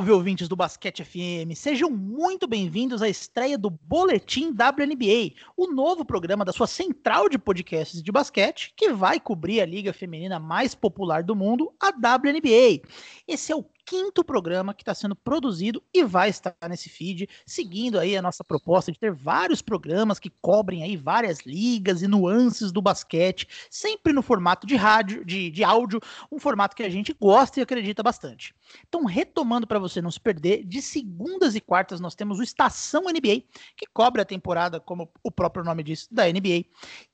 Salve, ouvintes do Basquete FM! Sejam muito bem-vindos à estreia do Boletim WNBA, o novo programa da sua central de podcasts de basquete que vai cobrir a liga feminina mais popular do mundo, a WNBA. Esse é o quinto programa que está sendo produzido e vai estar nesse feed, seguindo aí a nossa proposta de ter vários programas que cobrem aí várias ligas e nuances do basquete, sempre no formato de rádio, de, de áudio, um formato que a gente gosta e acredita bastante. Então, retomando para você não se perder, de segundas e quartas nós temos o Estação NBA, que cobre a temporada, como o próprio nome diz, da NBA.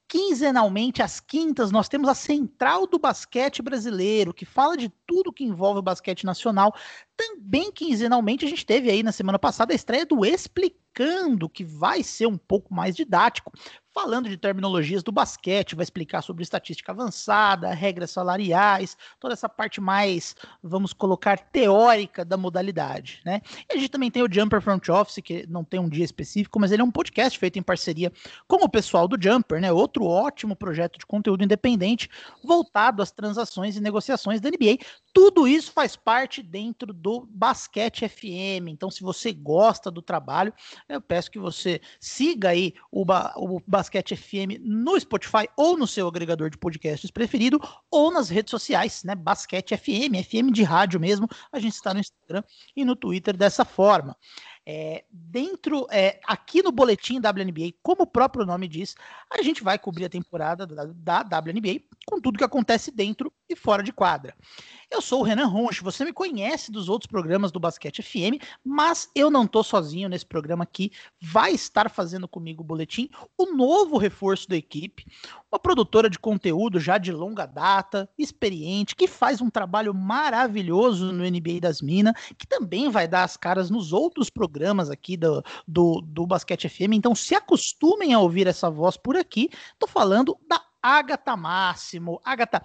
Quinzenalmente, às quintas, nós temos a Central do Basquete Brasileiro, que fala de tudo que envolve o basquete nacional. Também quinzenalmente, a gente teve aí na semana passada a estreia do Explicando, que vai ser um pouco mais didático, falando de terminologias do basquete, vai explicar sobre estatística avançada, regras salariais, toda essa parte mais, vamos colocar, teórica da modalidade, né? E a gente também tem o Jumper Front Office, que não tem um dia específico, mas ele é um podcast feito em parceria com o pessoal do Jumper, né? Outro ótimo projeto de conteúdo independente voltado às transações e negociações da NBA. Tudo isso faz parte dentro do Basquete FM. Então, se você gosta do trabalho, eu peço que você siga aí o, ba o Basquete FM no Spotify ou no seu agregador de podcasts preferido, ou nas redes sociais, né? Basquete FM, FM de rádio mesmo. A gente está no Instagram e no Twitter dessa forma. É, dentro, é, aqui no boletim WNBA, como o próprio nome diz, a gente vai cobrir a temporada da, da WNBA com tudo que acontece dentro e fora de quadra. Eu sou o Renan Ronch, você me conhece dos outros programas do Basquete FM, mas eu não tô sozinho nesse programa aqui. Vai estar fazendo comigo o boletim o novo reforço da equipe, uma produtora de conteúdo já de longa data, experiente, que faz um trabalho maravilhoso no NBA das Minas, que também vai dar as caras nos outros programas aqui do, do, do Basquete FM. Então se acostumem a ouvir essa voz por aqui. Tô falando da Agatha Máximo. Agatha,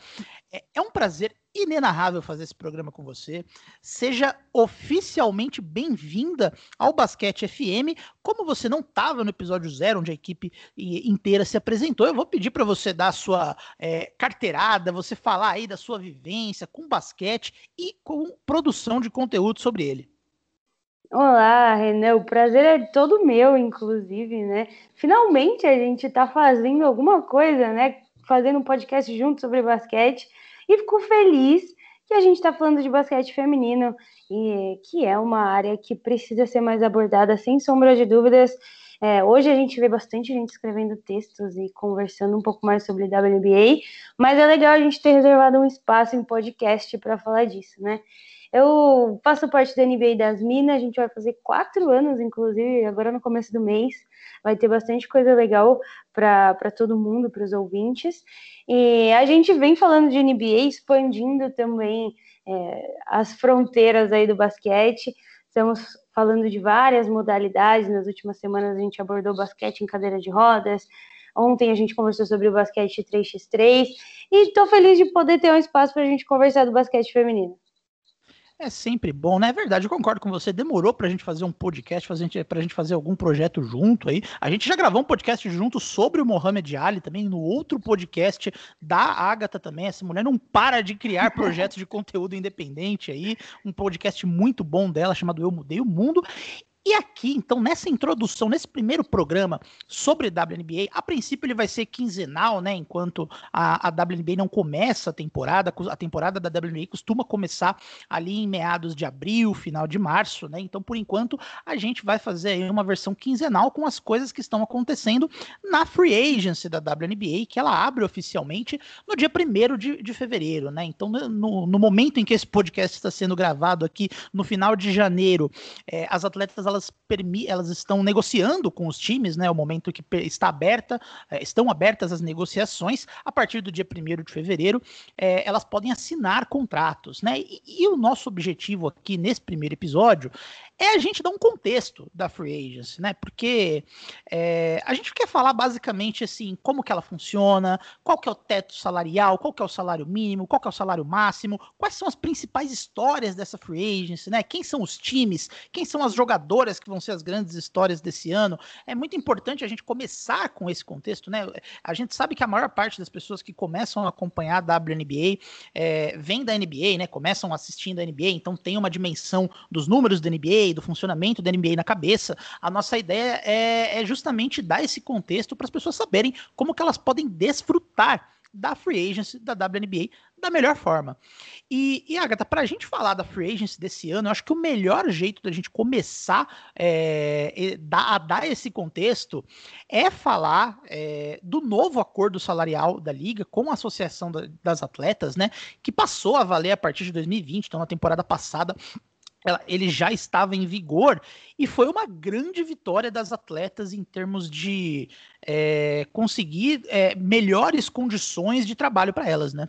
é, é um prazer inenarrável fazer esse programa com você. Seja oficialmente bem-vinda ao Basquete FM. Como você não estava no episódio zero, onde a equipe inteira se apresentou, eu vou pedir para você dar a sua é, carteirada, você falar aí da sua vivência com basquete e com produção de conteúdo sobre ele. Olá, Renan. O prazer é todo meu, inclusive, né? Finalmente a gente está fazendo alguma coisa, né? Fazendo um podcast junto sobre basquete e fico feliz que a gente está falando de basquete feminino, e que é uma área que precisa ser mais abordada, sem sombra de dúvidas. É, hoje a gente vê bastante gente escrevendo textos e conversando um pouco mais sobre WNBA, mas é legal a gente ter reservado um espaço em podcast para falar disso, né? Eu faço parte da NBA das Minas, a gente vai fazer quatro anos, inclusive, agora no começo do mês. Vai ter bastante coisa legal para todo mundo, para os ouvintes. E a gente vem falando de NBA, expandindo também é, as fronteiras aí do basquete. Estamos falando de várias modalidades. Nas últimas semanas a gente abordou basquete em cadeira de rodas. Ontem a gente conversou sobre o basquete 3x3. E estou feliz de poder ter um espaço para a gente conversar do basquete feminino. É sempre bom, né? É verdade, eu concordo com você. Demorou pra gente fazer um podcast, fazer, pra gente fazer algum projeto junto aí. A gente já gravou um podcast junto sobre o Mohamed Ali também, no outro podcast da Agatha também. Essa mulher não para de criar projetos de conteúdo independente aí. Um podcast muito bom dela, chamado Eu Mudei o Mundo. E aqui, então, nessa introdução, nesse primeiro programa sobre WNBA, a princípio ele vai ser quinzenal, né? Enquanto a, a WNBA não começa a temporada, a temporada da WNBA costuma começar ali em meados de abril, final de março, né? Então, por enquanto, a gente vai fazer aí uma versão quinzenal com as coisas que estão acontecendo na Free Agency da WNBA, que ela abre oficialmente no dia 1 de, de fevereiro, né? Então, no, no momento em que esse podcast está sendo gravado aqui, no final de janeiro, é, as atletas elas, elas estão negociando com os times, né? O momento que está aberta, é, estão abertas as negociações, a partir do dia 1 de fevereiro, é, elas podem assinar contratos, né? E, e o nosso objetivo aqui nesse primeiro episódio é a gente dar um contexto da free agency, né? Porque é, a gente quer falar basicamente assim, como que ela funciona, qual que é o teto salarial, qual que é o salário mínimo, qual que é o salário máximo, quais são as principais histórias dessa free agency, né? Quem são os times, quem são as jogadoras escolhadoras que vão ser as grandes histórias desse ano. É muito importante a gente começar com esse contexto, né? A gente sabe que a maior parte das pessoas que começam a acompanhar a WNBA é, vem da NBA, né? Começam assistindo a NBA, então tem uma dimensão dos números da NBA, do funcionamento da NBA na cabeça. A nossa ideia é, é justamente dar esse contexto para as pessoas saberem como que elas podem desfrutar da free agency da WNBA da melhor forma. E, e Agatha, para a gente falar da free agency desse ano, eu acho que o melhor jeito da gente começar é, a dar esse contexto é falar é, do novo acordo salarial da liga com a Associação da, das Atletas, né? Que passou a valer a partir de 2020, então na temporada passada ele já estava em vigor e foi uma grande vitória das atletas em termos de é, conseguir é, melhores condições de trabalho para elas, né?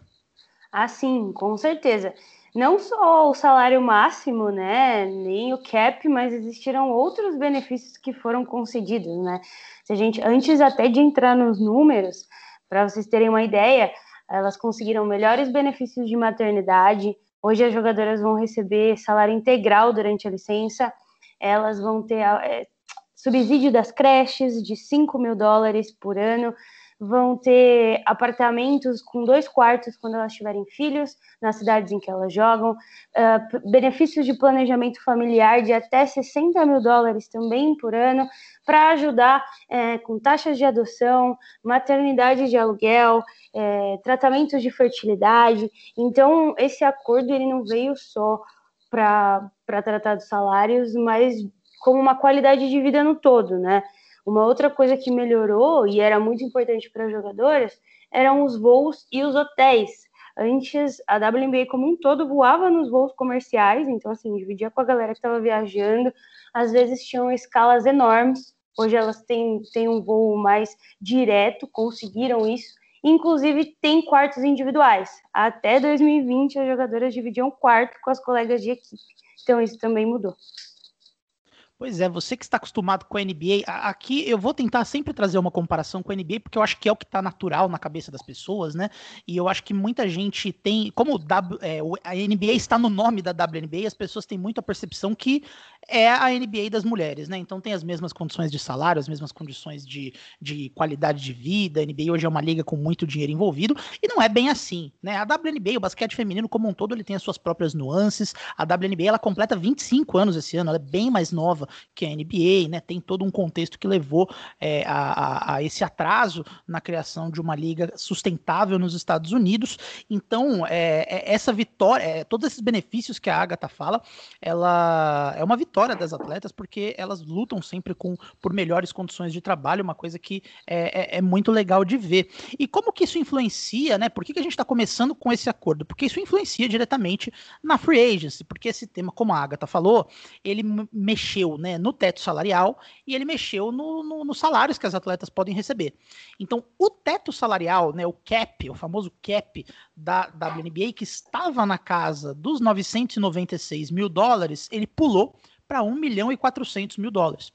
Ah, sim, com certeza. Não só o salário máximo, né, nem o cap, mas existiram outros benefícios que foram concedidos, né? Se a gente antes até de entrar nos números, para vocês terem uma ideia, elas conseguiram melhores benefícios de maternidade, Hoje as jogadoras vão receber salário integral durante a licença, elas vão ter é, subsídio das creches de 5 mil dólares por ano, vão ter apartamentos com dois quartos quando elas tiverem filhos, nas cidades em que elas jogam, uh, benefícios de planejamento familiar de até 60 mil dólares também por ano, para ajudar é, com taxas de adoção, maternidade de aluguel, é, tratamentos de fertilidade. Então, esse acordo ele não veio só para tratar dos salários, mas como uma qualidade de vida no todo, né? Uma outra coisa que melhorou e era muito importante para as jogadoras eram os voos e os hotéis. Antes, a WNBA como um todo voava nos voos comerciais, então, assim, dividia com a galera que estava viajando. Às vezes tinham escalas enormes. Hoje elas têm, têm um voo mais direto, conseguiram isso. Inclusive, tem quartos individuais. Até 2020, as jogadoras dividiam quarto com as colegas de equipe. Então, isso também mudou. Pois é, você que está acostumado com a NBA, aqui eu vou tentar sempre trazer uma comparação com a NBA, porque eu acho que é o que está natural na cabeça das pessoas, né? E eu acho que muita gente tem, como é, a NBA está no nome da WNBA, as pessoas têm muita percepção que é a NBA das mulheres, né? Então tem as mesmas condições de salário, as mesmas condições de, de qualidade de vida. A NBA hoje é uma liga com muito dinheiro envolvido, e não é bem assim, né? A WNBA, o basquete feminino como um todo, ele tem as suas próprias nuances. A WNBA, ela completa 25 anos esse ano, ela é bem mais nova que a NBA, né? Tem todo um contexto que levou é, a, a, esse atraso na criação de uma liga sustentável nos Estados Unidos. Então, é, é essa vitória, é, todos esses benefícios que a Agatha fala, ela é uma vitória das atletas porque elas lutam sempre com, por melhores condições de trabalho, uma coisa que é, é, é muito legal de ver. E como que isso influencia, né? Por que, que a gente está começando com esse acordo? Porque isso influencia diretamente na free agency, porque esse tema, como a Agatha falou, ele mexeu, né? no teto salarial e ele mexeu no, no, nos salários que as atletas podem receber. Então, o teto salarial, né, o cap, o famoso cap da WNBA, que estava na casa dos 996 mil dólares, ele pulou para 1 milhão e 400 mil dólares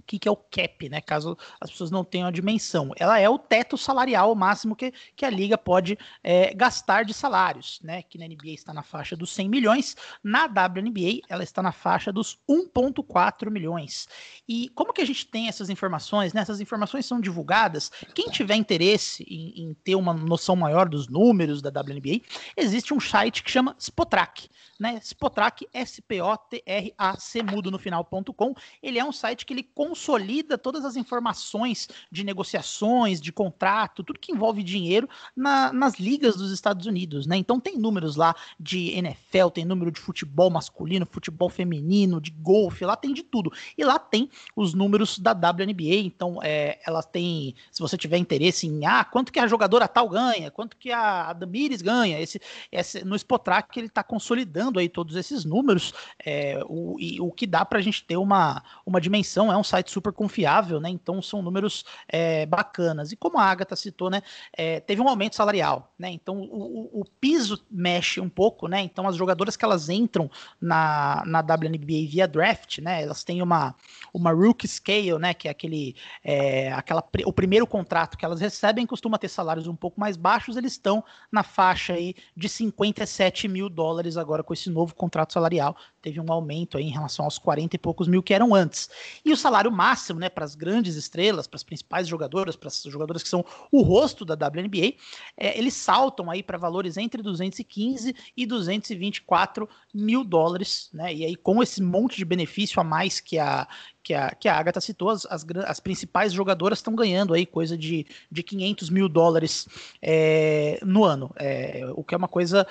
o que, que é o cap, né? Caso as pessoas não tenham a dimensão. Ela é o teto salarial máximo que, que a liga pode é, gastar de salários, né? Que na NBA está na faixa dos 100 milhões, na WNBA ela está na faixa dos 1,4 milhões. E como que a gente tem essas informações? Né? Essas informações são divulgadas. Quem tiver interesse em, em ter uma noção maior dos números da WNBA, existe um site que chama Spotrac, né? Spotrac, S-P-O-T-R-A-C mudo no final.com. Ele é um site que ele consolida todas as informações de negociações, de contrato, tudo que envolve dinheiro na, nas ligas dos Estados Unidos, né? Então tem números lá de NFL, tem número de futebol masculino, futebol feminino, de golfe, lá tem de tudo. E lá tem os números da WNBA, então é, ela tem, se você tiver interesse em, ah, quanto que a jogadora tal ganha, quanto que a Damires ganha, esse, esse no Spotrack ele está consolidando aí todos esses números, é, o, e, o que dá para a gente ter uma, uma dimensão, é um site site super confiável, né? Então são números é, bacanas. E como a Agatha citou, né? É, teve um aumento salarial, né? Então o, o, piso mexe um pouco, né? Então as jogadoras que elas entram na, na WNBA via draft, né? Elas têm uma, uma rookie scale, né? Que é aquele é, aquela, o primeiro contrato que elas recebem costuma ter salários um pouco mais baixos, eles estão na faixa aí de 57 mil dólares agora com esse novo contrato salarial teve um aumento aí em relação aos 40 e poucos mil que eram antes. E o salário máximo, né, para as grandes estrelas, para as principais jogadoras, para as jogadoras que são o rosto da WNBA, é, eles saltam aí para valores entre 215 e 224 mil dólares, né? E aí com esse monte de benefício a mais que a que a, que a Agatha citou, as, as, as principais jogadoras estão ganhando aí coisa de, de 500 mil dólares é, no ano, é, o que é uma coisa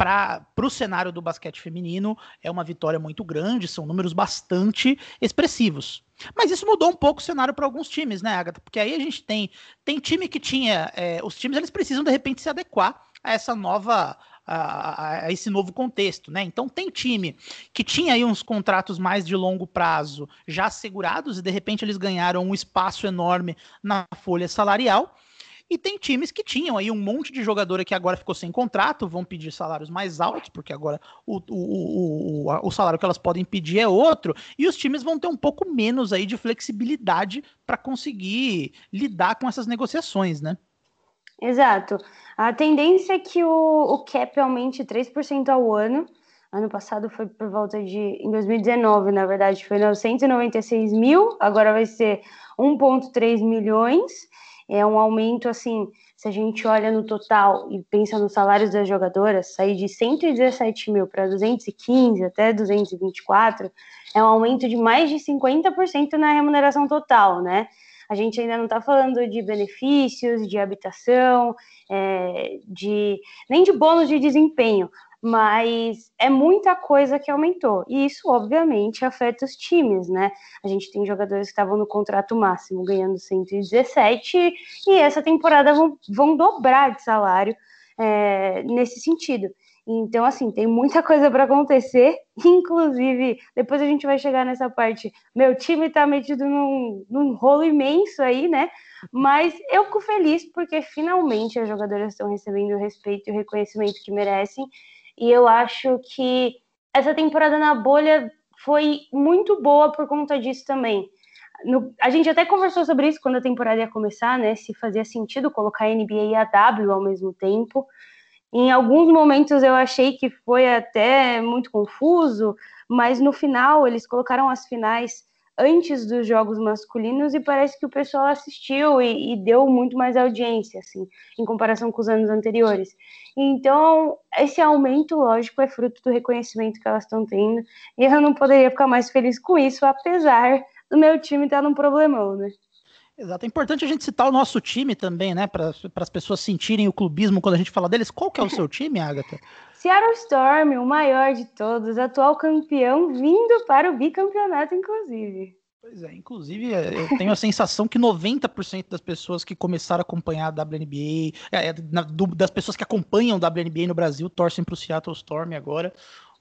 para o cenário do basquete feminino é uma vitória muito grande, são números bastante expressivos. Mas isso mudou um pouco o cenário para alguns times, né, Agatha? Porque aí a gente tem, tem time que tinha. É, os times eles precisam de repente se adequar a essa nova. A, a, esse novo contexto, né? Então tem time que tinha aí uns contratos mais de longo prazo já assegurados e de repente eles ganharam um espaço enorme na folha salarial e tem times que tinham aí um monte de jogadora que agora ficou sem contrato, vão pedir salários mais altos, porque agora o, o, o, o salário que elas podem pedir é outro, e os times vão ter um pouco menos aí de flexibilidade para conseguir lidar com essas negociações, né? Exato. A tendência é que o, o cap aumente 3% ao ano. Ano passado foi por volta de. Em 2019, na verdade, foi 996 mil, agora vai ser 1,3 milhões é um aumento assim, se a gente olha no total e pensa nos salários das jogadoras, sair de 117 mil para 215 até 224 é um aumento de mais de 50% na remuneração total, né? A gente ainda não está falando de benefícios, de habitação, é, de nem de bônus de desempenho, mas é muita coisa que aumentou. E isso, obviamente, afeta os times, né? A gente tem jogadores que estavam no contrato máximo ganhando 117 e essa temporada vão, vão dobrar de salário é, nesse sentido. Então, assim, tem muita coisa para acontecer, inclusive, depois a gente vai chegar nessa parte. Meu time tá metido num, num rolo imenso aí, né? Mas eu fico feliz porque finalmente as jogadoras estão recebendo o respeito e o reconhecimento que merecem. E eu acho que essa temporada na bolha foi muito boa por conta disso também. No, a gente até conversou sobre isso quando a temporada ia começar, né? Se fazia sentido colocar a NBA e a W ao mesmo tempo. Em alguns momentos eu achei que foi até muito confuso, mas no final eles colocaram as finais antes dos jogos masculinos e parece que o pessoal assistiu e, e, deu muito mais audiência, assim, em comparação com os anos anteriores. Então, esse aumento, lógico, é fruto do reconhecimento que elas estão tendo, e eu não poderia ficar mais feliz com isso, apesar do meu time estar num problemão, né? Exato. É importante a gente citar o nosso time também, né? Para as pessoas sentirem o clubismo quando a gente fala deles. Qual que é o seu time, Agatha? Seattle Storm, o maior de todos, atual campeão, vindo para o bicampeonato, inclusive. Pois é, inclusive é, eu tenho a sensação que 90% das pessoas que começaram a acompanhar a WNBA, é, é das pessoas que acompanham a WNBA no Brasil, torcem para o Seattle Storm agora,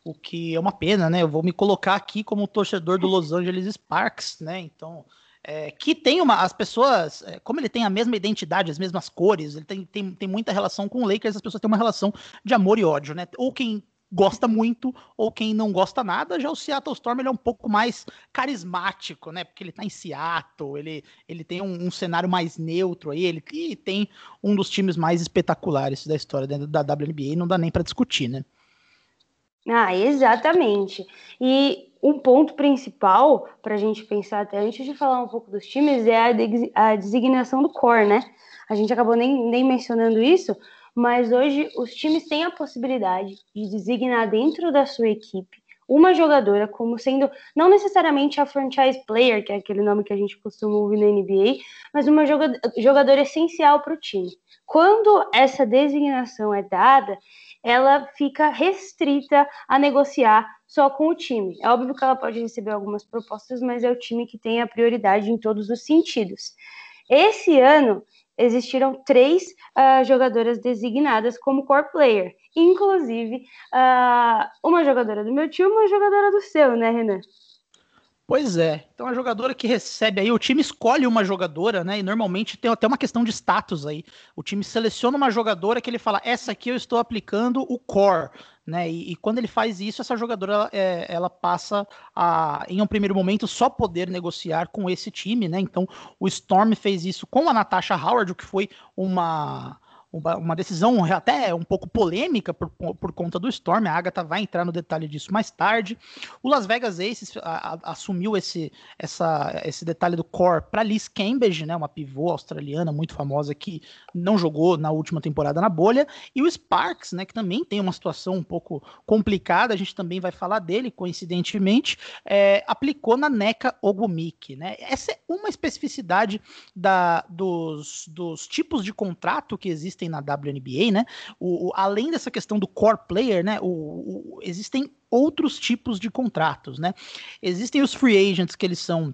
o que é uma pena, né? Eu vou me colocar aqui como torcedor do Los Angeles Sparks, né? Então, é, que tem uma. As pessoas, é, como ele tem a mesma identidade, as mesmas cores, ele tem, tem, tem muita relação com o Lakers, as pessoas têm uma relação de amor e ódio, né? Ou quem gosta muito ou quem não gosta nada. Já o Seattle Storm ele é um pouco mais carismático, né? Porque ele tá em Seattle, ele, ele tem um, um cenário mais neutro aí, ele e tem um dos times mais espetaculares da história dentro da WNBA, não dá nem para discutir, né? Ah, exatamente. E um ponto principal para a gente pensar até antes de falar um pouco dos times é a, de, a designação do core, né? A gente acabou nem, nem mencionando isso, mas hoje os times têm a possibilidade de designar dentro da sua equipe uma jogadora como sendo não necessariamente a franchise player, que é aquele nome que a gente costuma ouvir na NBA, mas uma jogadora essencial para o time. Quando essa designação é dada, ela fica restrita a negociar só com o time. É óbvio que ela pode receber algumas propostas, mas é o time que tem a prioridade em todos os sentidos. Esse ano existiram três uh, jogadoras designadas como core player, inclusive uh, uma jogadora do meu time uma jogadora do seu, né, Renan? Pois é. Então a jogadora que recebe aí, o time escolhe uma jogadora, né? E normalmente tem até uma questão de status aí. O time seleciona uma jogadora que ele fala: essa aqui eu estou aplicando o core, né? E, e quando ele faz isso, essa jogadora é, ela passa a, em um primeiro momento, só poder negociar com esse time, né? Então o Storm fez isso com a Natasha Howard, o que foi uma uma, decisão até um pouco polêmica por, por conta do Storm. A Agatha vai entrar no detalhe disso mais tarde. O Las Vegas Aces a, a, assumiu esse, essa, esse detalhe do core para Liz Cambridge, né, uma pivô australiana muito famosa que não jogou na última temporada na bolha. E o Sparks, né, que também tem uma situação um pouco complicada, a gente também vai falar dele, coincidentemente, é, aplicou na NECA Ogumik. Né? Essa é uma especificidade da, dos, dos tipos de contrato que existem na WNBA, né? O, o, além dessa questão do core player, né? O, o, existem outros tipos de contratos, né? Existem os free agents que eles são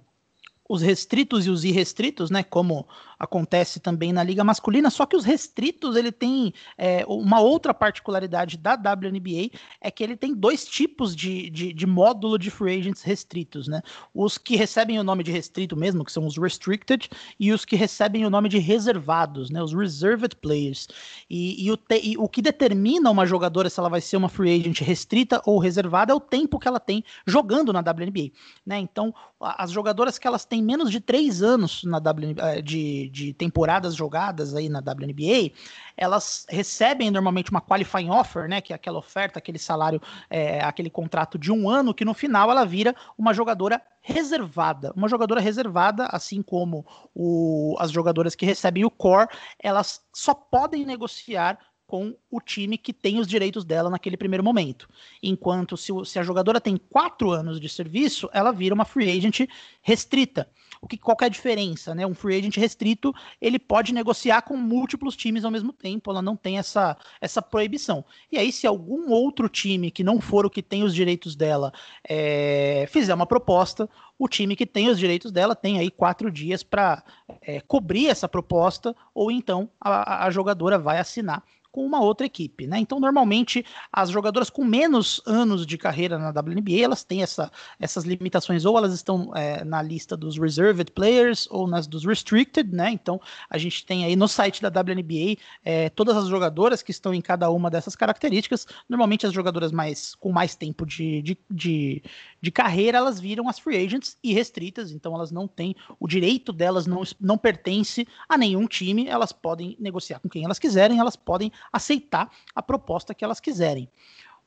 os restritos e os irrestritos, né? Como acontece também na liga masculina, só que os restritos ele tem é, uma outra particularidade da WNBA é que ele tem dois tipos de, de, de, módulo de free agents restritos, né? Os que recebem o nome de restrito mesmo, que são os restricted, e os que recebem o nome de reservados, né? Os reserved players. E, e, o, te, e o que determina uma jogadora se ela vai ser uma free agent restrita ou reservada é o tempo que ela tem jogando na WNBA, né? Então, as jogadoras que elas têm menos de três anos na WNBA, de de, temporadas jogadas aí na WNBA, elas recebem normalmente uma qualifying offer, né, que é aquela oferta, aquele salário, é, aquele contrato de um ano, que no final ela vira uma jogadora reservada. Uma jogadora reservada, assim como o, as jogadoras que recebem o core, elas só podem negociar com o time que tem os direitos dela naquele primeiro momento. Enquanto se, se, a jogadora tem quatro anos de serviço, ela vira uma free agent restrita. O que qual é a diferença, né? Um free agent restrito ele pode negociar com múltiplos times ao mesmo tempo. Ela não tem essa essa proibição. E aí, se algum outro time que não for o que tem os direitos dela é, fizer uma proposta, o time que tem os direitos dela tem aí quatro dias para é, cobrir essa proposta, ou então a, a jogadora vai assinar com uma outra equipe, né? Então, normalmente, as jogadoras com menos anos de carreira na WNBA, elas têm essa, essas limitações, ou elas estão é, na lista dos reserved players, ou nas dos restricted, né? Então, a gente tem aí no site da WNBA é, todas as jogadoras que estão em cada uma dessas características. Normalmente, as jogadoras mais com mais tempo de, de, de, de carreira, elas viram as free agents irrestritas, então elas não têm, o direito delas não, não pertence a nenhum time, elas podem negociar com quem elas quiserem, elas podem aceitar a proposta que elas quiserem.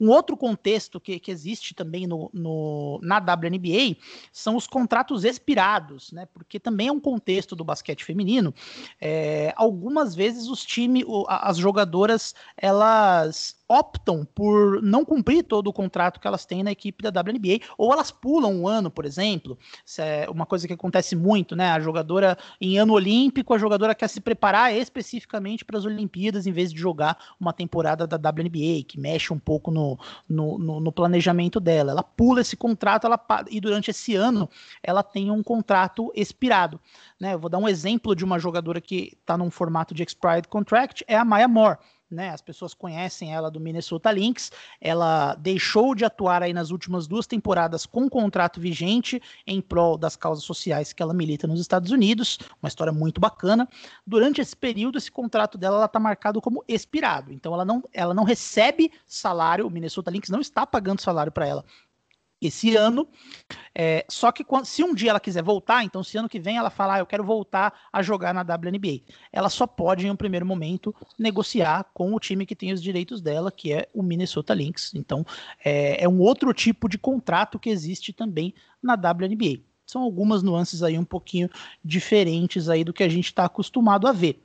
Um outro contexto que, que existe também no, no, na WNBA são os contratos expirados, né? Porque também é um contexto do basquete feminino. É, algumas vezes os times, as jogadoras, elas optam por não cumprir todo o contrato que elas têm na equipe da WNBA, ou elas pulam um ano, por exemplo. Isso é uma coisa que acontece muito, né? A jogadora em ano olímpico, a jogadora quer se preparar especificamente para as Olimpíadas em vez de jogar uma temporada da WNBA, que mexe um pouco no, no, no, no planejamento dela. Ela pula esse contrato ela, e durante esse ano ela tem um contrato expirado. Né? Eu vou dar um exemplo de uma jogadora que está num formato de expired contract, é a Maya Moore né? As pessoas conhecem ela do Minnesota Lynx. Ela deixou de atuar aí nas últimas duas temporadas com contrato vigente em prol das causas sociais que ela milita nos Estados Unidos. Uma história muito bacana. Durante esse período, esse contrato dela está marcado como expirado. Então ela não, ela não recebe salário. O Minnesota Lynx não está pagando salário para ela esse ano. É, só que quando, se um dia ela quiser voltar, então se ano que vem ela falar, ah, eu quero voltar a jogar na WNBA, ela só pode em um primeiro momento negociar com o time que tem os direitos dela, que é o Minnesota Lynx. Então é, é um outro tipo de contrato que existe também na WNBA. São algumas nuances aí um pouquinho diferentes aí do que a gente está acostumado a ver.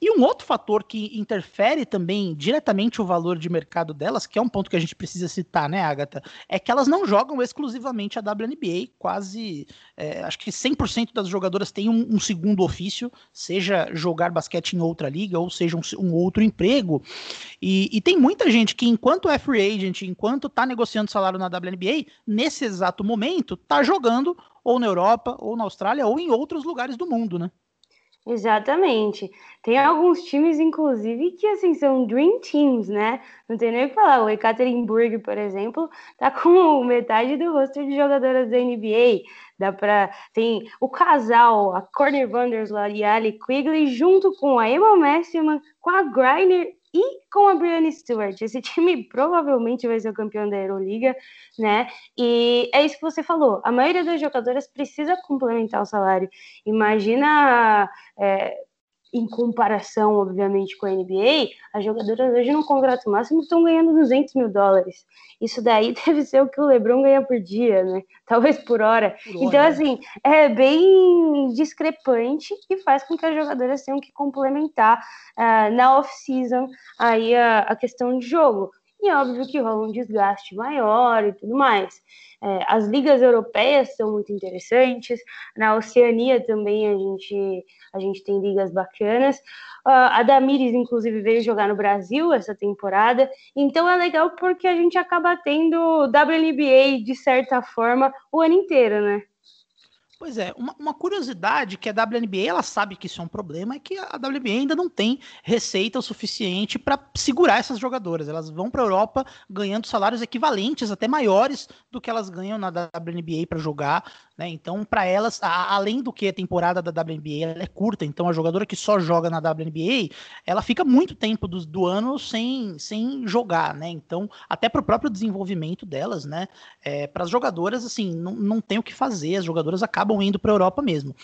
E um outro fator que interfere também diretamente o valor de mercado delas, que é um ponto que a gente precisa citar, né, Agatha, é que elas não jogam exclusivamente a WNBA, quase, é, acho que 100% das jogadoras têm um, um, segundo ofício, seja jogar basquete em outra liga, ou seja um, um outro emprego, e, e, tem muita gente que enquanto é free agent, enquanto está negociando salário na WNBA, nesse exato momento, está jogando ou na Europa, ou na Austrália, ou em outros lugares do mundo, né? Exatamente. Tem alguns times, inclusive, que assim são dream teams, né? Não tem nem o que falar. O Ekaterinburg, por exemplo, tá com metade do roster de jogadoras da NBA. Dá pra. Tem o casal, a Courtney Vandersloot e a Ali Quigley, junto com a Emma Messiman, com a Griner e com a Brianna Stewart. Esse time provavelmente vai ser o campeão da Euroliga, né? E é isso que você falou. A maioria das jogadoras precisa complementar o salário. Imagina. É, em comparação, obviamente, com a NBA, as jogadoras hoje no contrato máximo estão ganhando 200 mil dólares. Isso daí deve ser o que o LeBron ganha por dia, né? Talvez por hora. Por então, hora. assim, é bem discrepante e faz com que as jogadoras tenham que complementar uh, na off-season aí a, a questão de jogo. E óbvio que rola um desgaste maior e tudo mais. É, as ligas europeias são muito interessantes. Na Oceania também a gente, a gente tem ligas bacanas. Uh, a Damires, inclusive, veio jogar no Brasil essa temporada. Então é legal porque a gente acaba tendo WNBA, de certa forma, o ano inteiro, né? Pois é, uma, uma, curiosidade que a WNBA ela sabe que isso é um problema é que a WNBA ainda não tem receita o suficiente para segurar essas jogadoras. Elas vão para a Europa ganhando salários equivalentes, até maiores do que elas ganham na WNBA para jogar. Né? Então, para elas, a, além do que a temporada da WNBA é curta, então a jogadora que só joga na WNBA, ela fica muito tempo do, do ano sem, sem jogar, né? Então, até para o próprio desenvolvimento delas, né? É, para as jogadoras, assim, não, não tem o que fazer, as jogadoras acabam indo para a Europa mesmo.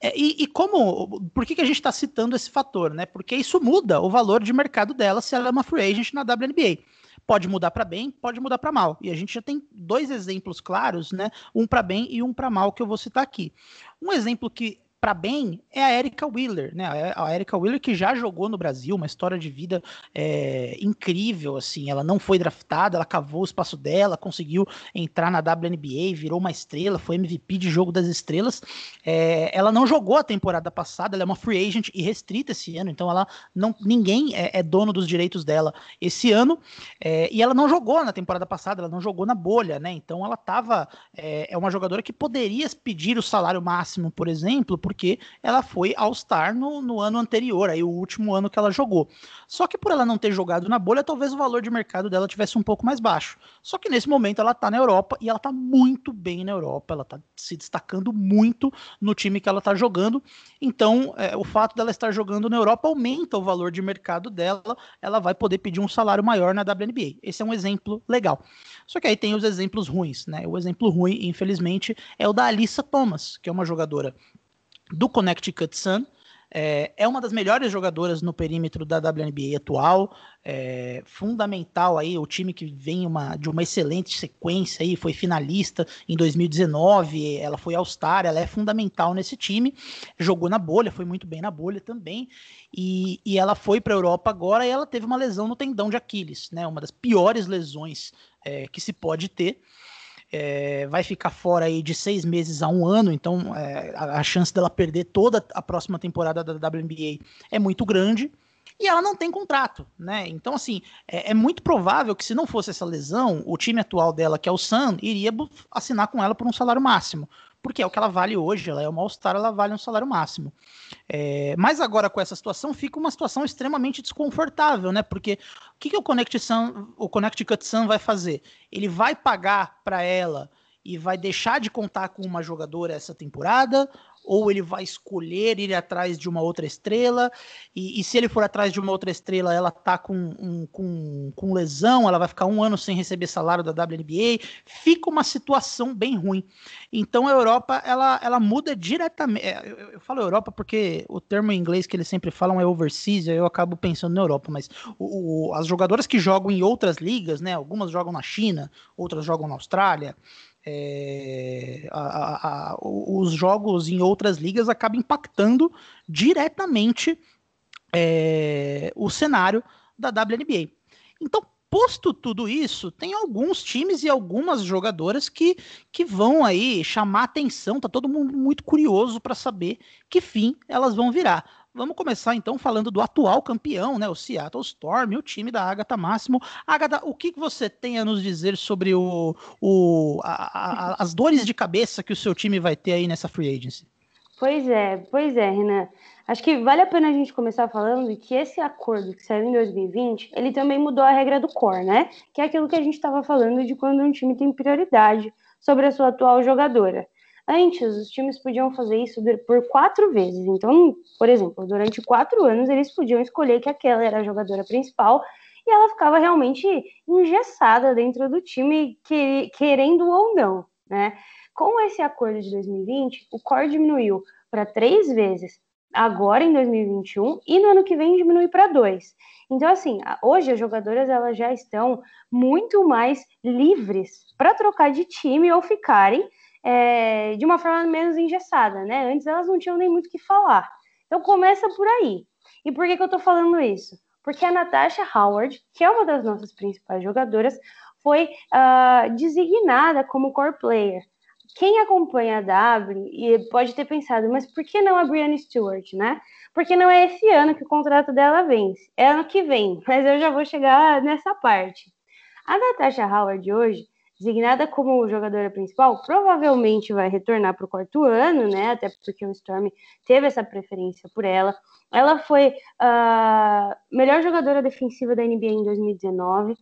É, e, e, como, por que, que a gente está citando esse fator, né? Porque isso muda o valor de mercado dela se ela é uma free agent na WNBA pode mudar para bem, pode mudar para mal. E a gente já tem dois exemplos claros, né? Um para bem e um para mal que eu vou citar aqui. Um exemplo que para bem é a Erika Wheeler, né? A Erika Wheeler que já jogou no Brasil, uma história de vida é, incrível, assim. Ela não foi draftada, ela cavou o espaço dela, conseguiu entrar na WNBA, virou uma estrela, foi MVP de jogo das estrelas. É, ela não jogou a temporada passada, ela é uma free agent e restrita esse ano, então ela não, ninguém é, é dono dos direitos dela esse ano. É, e ela não jogou na temporada passada, ela não jogou na bolha, né? Então ela tava é, é uma jogadora que poderia pedir o salário máximo, por exemplo porque ela foi All-Star no, no ano anterior, aí o último ano que ela jogou. Só que por ela não ter jogado na bolha, talvez o valor de mercado dela tivesse um pouco mais baixo. Só que nesse momento ela tá na Europa e ela tá muito bem na Europa, ela tá se destacando muito no time que ela tá jogando. Então, é, o fato dela estar jogando na Europa aumenta o valor de mercado dela, ela vai poder pedir um salário maior na WNBA. Esse é um exemplo legal. Só que aí tem os exemplos ruins, né? O exemplo ruim, infelizmente, é o da Alissa Thomas, que é uma jogadora do Connecticut Sun. É, é, uma das melhores jogadoras no perímetro da WNBA atual, é, fundamental aí, o time que vem uma, de uma excelente sequência aí, foi finalista em 2019, ela foi All-Star, ela é fundamental nesse time, jogou na bolha, foi muito bem na bolha também, e, e ela foi para a Europa agora e ela teve uma lesão no tendão de Aquiles, né, uma das piores lesões é, que se pode ter, é, vai ficar fora aí de seis meses a um ano, então é, a, a, chance dela perder toda a próxima temporada da WNBA é muito grande. E ela não tem contrato, né? Então, assim, é, é muito provável que se não fosse essa lesão, o time atual dela, que é o Sun, iria assinar com ela por um salário máximo porque é o que ela vale hoje, ela é uma All-Star, ela vale um salário máximo. É, mas agora com essa situação fica uma situação extremamente desconfortável, né? Porque o que, que o, Connect Sun, o Connecticut Sun vai fazer? Ele vai pagar para ela e vai deixar de contar com uma jogadora essa temporada, ou ele vai escolher ir atrás de uma outra estrela, e, e se ele for atrás de uma outra estrela, ela tá com, um, com, com lesão, ela vai ficar um ano sem receber salário da WNBA, fica uma situação bem ruim. Então a Europa, ela, ela muda diretamente, é, eu, eu falo Europa porque o termo em inglês que eles sempre falam é overseas, eu acabo pensando na Europa, mas o, o, as jogadoras que jogam em outras ligas, né, algumas jogam na China, outras jogam na Austrália, é, a, a, os jogos em outras ligas acabam impactando diretamente é, o cenário da WNBA. Então, posto tudo isso, tem alguns times e algumas jogadoras que, que vão aí chamar atenção, tá todo mundo muito curioso para saber que fim elas vão virar. Vamos começar então falando do atual campeão, né, o Seattle Storm, o time da Agatha Máximo. Agatha, o que você tem a nos dizer sobre o, o, a, a, as dores de cabeça que o seu time vai ter aí nessa free agency? Pois é, pois é, Renan. Acho que vale a pena a gente começar falando que esse acordo que saiu em 2020, ele também mudou a regra do core, né? Que é aquilo que a gente estava falando de quando um time tem prioridade sobre a sua atual jogadora. Antes, os times podiam fazer isso por quatro vezes. Então, por exemplo, durante quatro anos, eles podiam escolher que aquela era a jogadora principal e ela ficava realmente engessada dentro do time, querendo ou não, né? Com esse acordo de 2020, o core diminuiu para três vezes agora em 2021 e no ano que vem diminui para dois. Então, assim, hoje as jogadoras elas já estão muito mais livres para trocar de time ou ficarem é, de uma forma menos engessada, né? Antes elas não tinham nem muito o que falar. Então começa por aí. E por que, que eu tô falando isso? Porque a Natasha Howard, que é uma das nossas principais jogadoras, foi uh, designada como core player. Quem acompanha a W pode ter pensado, mas por que não a Brianna Stewart, né? Porque não é esse ano que o contrato dela vence, é ano que vem, mas eu já vou chegar nessa parte. A Natasha Howard hoje designada como jogadora principal, provavelmente vai retornar para o quarto ano, né? Até porque o Storm teve essa preferência por ela. Ela foi a melhor jogadora defensiva da NBA em 2019,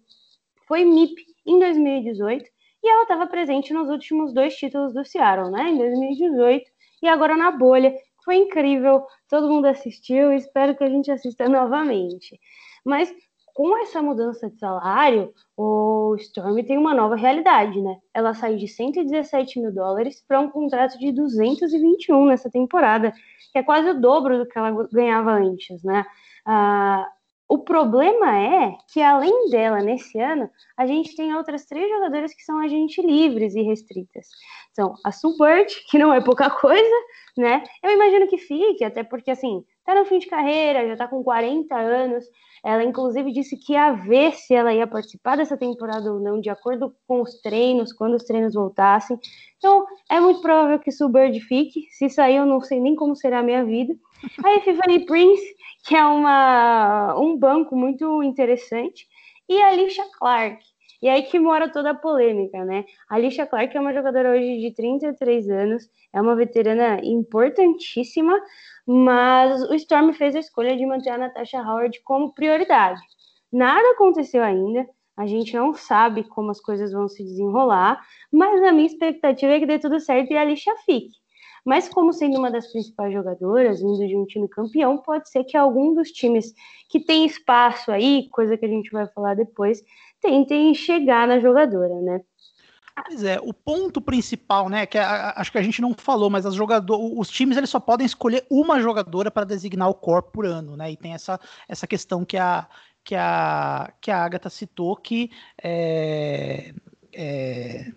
foi MIP em 2018 e ela estava presente nos últimos dois títulos do Seattle, né? Em 2018 e agora na bolha. Foi incrível, todo mundo assistiu, espero que a gente assista novamente. Mas com essa mudança de salário, o Storm tem uma nova realidade, né? Ela sai de 117 mil dólares para um contrato de 221 nessa temporada, que é quase o dobro do que ela ganhava antes, né? Ah, o problema é que, além dela, nesse ano, a gente tem outras três jogadoras que são agentes livres e restritas. São a Subert, que não é pouca coisa, né? Eu imagino que fique, até porque, assim, tá no fim de carreira, já tá com 40 anos, ela, inclusive, disse que ia ver se ela ia participar dessa temporada ou não, de acordo com os treinos, quando os treinos voltassem. Então, é muito provável que isso Bird fique. Se sair, eu não sei nem como será a minha vida. A Tiffany Prince, que é uma, um banco muito interessante. E a Alicia Clark. E aí que mora toda a polêmica, né? A Alicia Clark é uma jogadora hoje de 33 anos, é uma veterana importantíssima, mas o Storm fez a escolha de manter a Natasha Howard como prioridade. Nada aconteceu ainda, a gente não sabe como as coisas vão se desenrolar, mas a minha expectativa é que dê tudo certo e a Alicia fique. Mas como sendo uma das principais jogadoras, vindo de um time campeão, pode ser que algum dos times que tem espaço aí, coisa que a gente vai falar depois, tentem chegar na jogadora, né? Pois é, o ponto principal, né, que a, acho que a gente não falou, mas as jogador, os times eles só podem escolher uma jogadora para designar o corpo por ano, né? E tem essa, essa questão que a que a que a Agatha citou que é, é,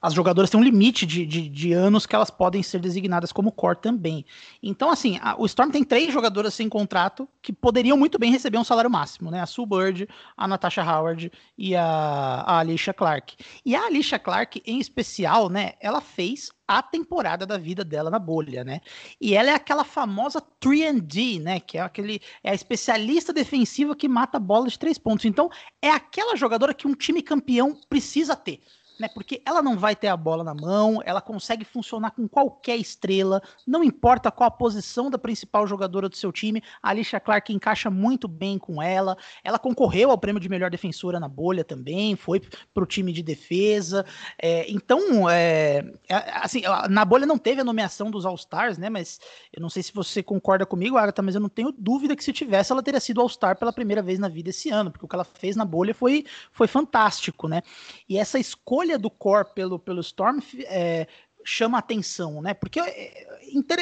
as jogadoras têm um limite de, de, de, anos que elas podem ser designadas como core também. Então, assim, a, o Storm tem três jogadoras sem contrato que poderiam muito bem receber um salário máximo, né? A Sue Bird, a Natasha Howard e a, a Alicia Clark. E a Alicia Clark, em especial, né, ela fez a temporada da vida dela na bolha, né? E ela é aquela famosa 3D, né? Que é aquele é a especialista defensiva que mata bola de três pontos. Então, é aquela jogadora que um time campeão precisa ter né? Porque ela não vai ter a bola na mão, ela consegue funcionar com qualquer estrela, não importa qual a posição da principal jogadora do seu time, a Alicia Clark encaixa muito bem com ela. Ela concorreu ao prêmio de melhor defensora na bolha também, foi pro time de defesa. É, então, é, é assim, na bolha não teve a nomeação dos All-Stars, né? Mas eu não sei se você concorda comigo, Agatha, mas eu não tenho dúvida que se tivesse, ela teria sido All-Star pela primeira vez na vida esse ano, porque o que ela fez na bolha foi, foi fantástico, né? E essa escolha escolha do core pelo, pelo Storm é, chama atenção, né? Porque é,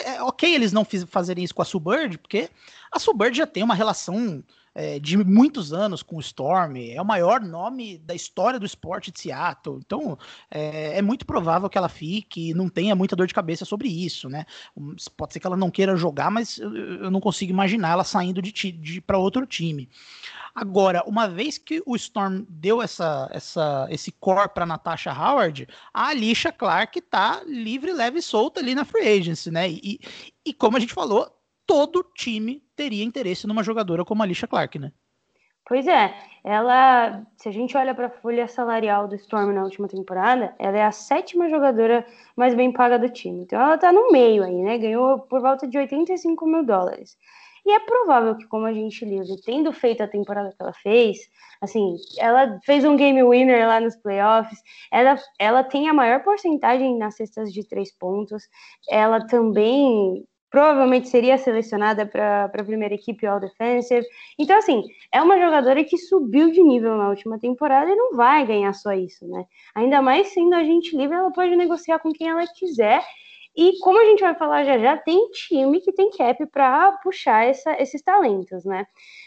é, ok eles não fiz, fazerem isso com a Subird, porque a Subird já tem uma relação é, de muitos anos com o Storm, é o maior nome da história do esporte de Seattle, então é, é, muito provável que ela fique e não tenha muita dor de cabeça sobre isso, né? Pode ser que ela não queira jogar, mas eu, eu não consigo imaginar ela saindo de, de para outro time. Agora, uma vez que o Storm deu essa, essa, esse core para Natasha Howard, a Alicia Clark tá livre, leve e solta ali na free agency, né? E, e como a gente falou, todo time teria interesse numa jogadora como a Alicia Clark, né? Pois é, ela, se a gente olha para a folha salarial do Storm na última temporada, ela é a sétima jogadora mais bem paga do time. Então ela tá no meio aí, né? Ganhou por volta de 85 mil dólares. E é provável que, como a gente livre, tendo feito a temporada que ela fez, assim, ela fez um game winner lá nos playoffs, ela, ela tem a maior porcentagem nas cestas de três pontos, ela também provavelmente seria selecionada para a primeira equipe All Defensive. Então, assim, é uma jogadora que subiu de nível na última temporada e não vai ganhar só isso, né? Ainda mais sendo agente livre, ela pode negociar com quem ela quiser E como a gente vai falar já já, tem time que tem cap para puxar essa, esses talentos, né?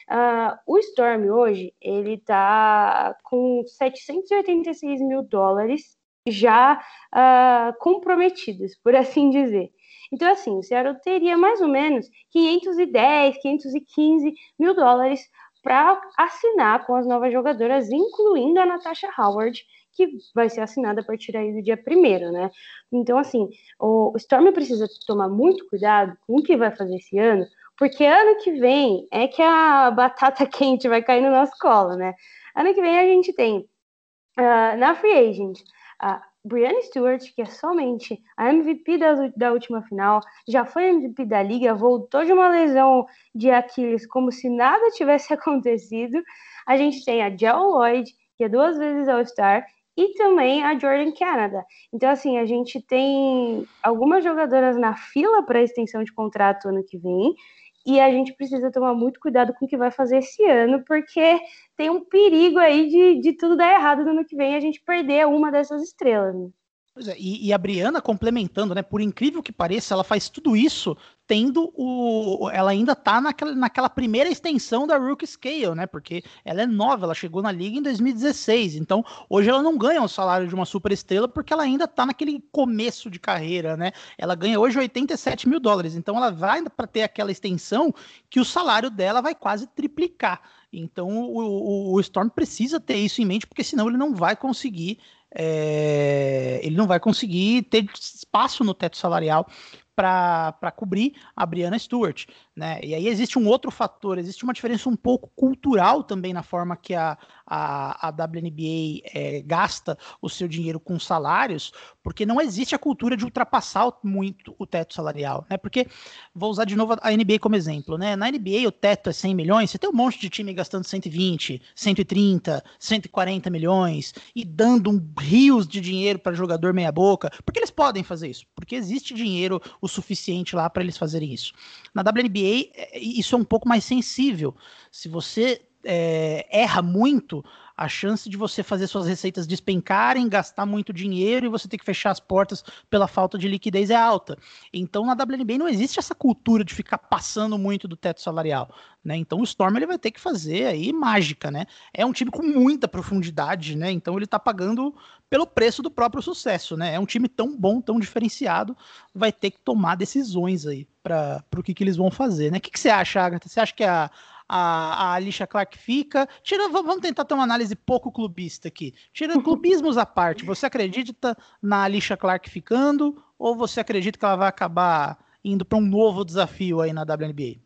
Uh, o Storm hoje, ele tá com 786 mil dólares já uh, comprometidos, por assim dizer. Então, assim, o Seattle teria mais ou menos 510, 515 mil dólares para assinar com as novas jogadoras, incluindo a Natasha Howard, que vai ser assinada a partir aí do dia primeiro, né? Então, assim, o Storm precisa tomar muito cuidado com o que vai fazer esse ano, porque ano que vem é que a batata quente vai cair no nosso colo, né? Ano que vem a gente tem uh, na Free Agent a Brianna Stewart, que é somente a MVP da, da última final, já foi MVP da liga, voltou de uma lesão de Aquiles como se nada tivesse acontecido. A gente tem a Jel Lloyd, que é duas vezes All-Star, e também a Jordan Canada. Então, assim, a gente tem algumas jogadoras na fila para extensão de contrato ano que vem, e a gente precisa tomar muito cuidado com o que vai fazer esse ano, porque tem um perigo aí de, de tudo dar errado no ano que vem e a gente perder uma dessas estrelas. Né? Pois é, e, e, a Briana complementando, né? Por incrível que pareça, ela faz tudo isso tendo o. Ela ainda tá naquela, naquela primeira extensão da Rookie Scale, né? Porque ela é nova, ela chegou na liga em 2016. Então, hoje ela não ganha o salário de uma super estrela porque ela ainda tá naquele começo de carreira, né? Ela ganha hoje 87 mil dólares. Então, ela vai para ter aquela extensão que o salário dela vai quase triplicar. Então, o, o, o Storm precisa ter isso em mente, porque senão ele não vai conseguir é, ele não vai conseguir ter espaço no teto salarial para cobrir a Brianna Stewart. Né? E aí existe um outro fator, existe uma diferença um pouco cultural também na forma que a, a, a WNBA é, gasta o seu dinheiro com salários, porque não existe a cultura de ultrapassar muito o teto salarial, né? Porque, vou usar de novo a NBA como exemplo, né? Na NBA o teto é 100 milhões, você tem um monte de time gastando 120, 130, 140 milhões e dando um rios de dinheiro para jogador meia boca, porque eles podem fazer isso, porque existe dinheiro o suficiente lá para eles fazerem isso. Na WNBA é, isso é um pouco mais sensível. Se você é, erra muito, a chance de você fazer suas receitas despencarem, gastar muito dinheiro e você ter que fechar as portas pela falta de liquidez é alta. Então na WNBA não existe essa cultura de ficar passando muito do teto salarial, né? Então o Storm ele vai ter que fazer aí mágica, né? É um time com muita profundidade, né? Então ele tá pagando pelo preço do próprio sucesso, né? É um time tão bom, tão diferenciado, vai ter que tomar decisões aí para o que, que eles vão fazer, né? O que, que você acha, Agatha? Você acha que a a, a Alicia Clark fica. Tira, vamos tentar ter uma análise pouco clubista aqui. Tirando clubismos à parte, você acredita na Alicia Clark ficando ou você acredita que ela vai acabar indo para um novo desafio aí na WNBA?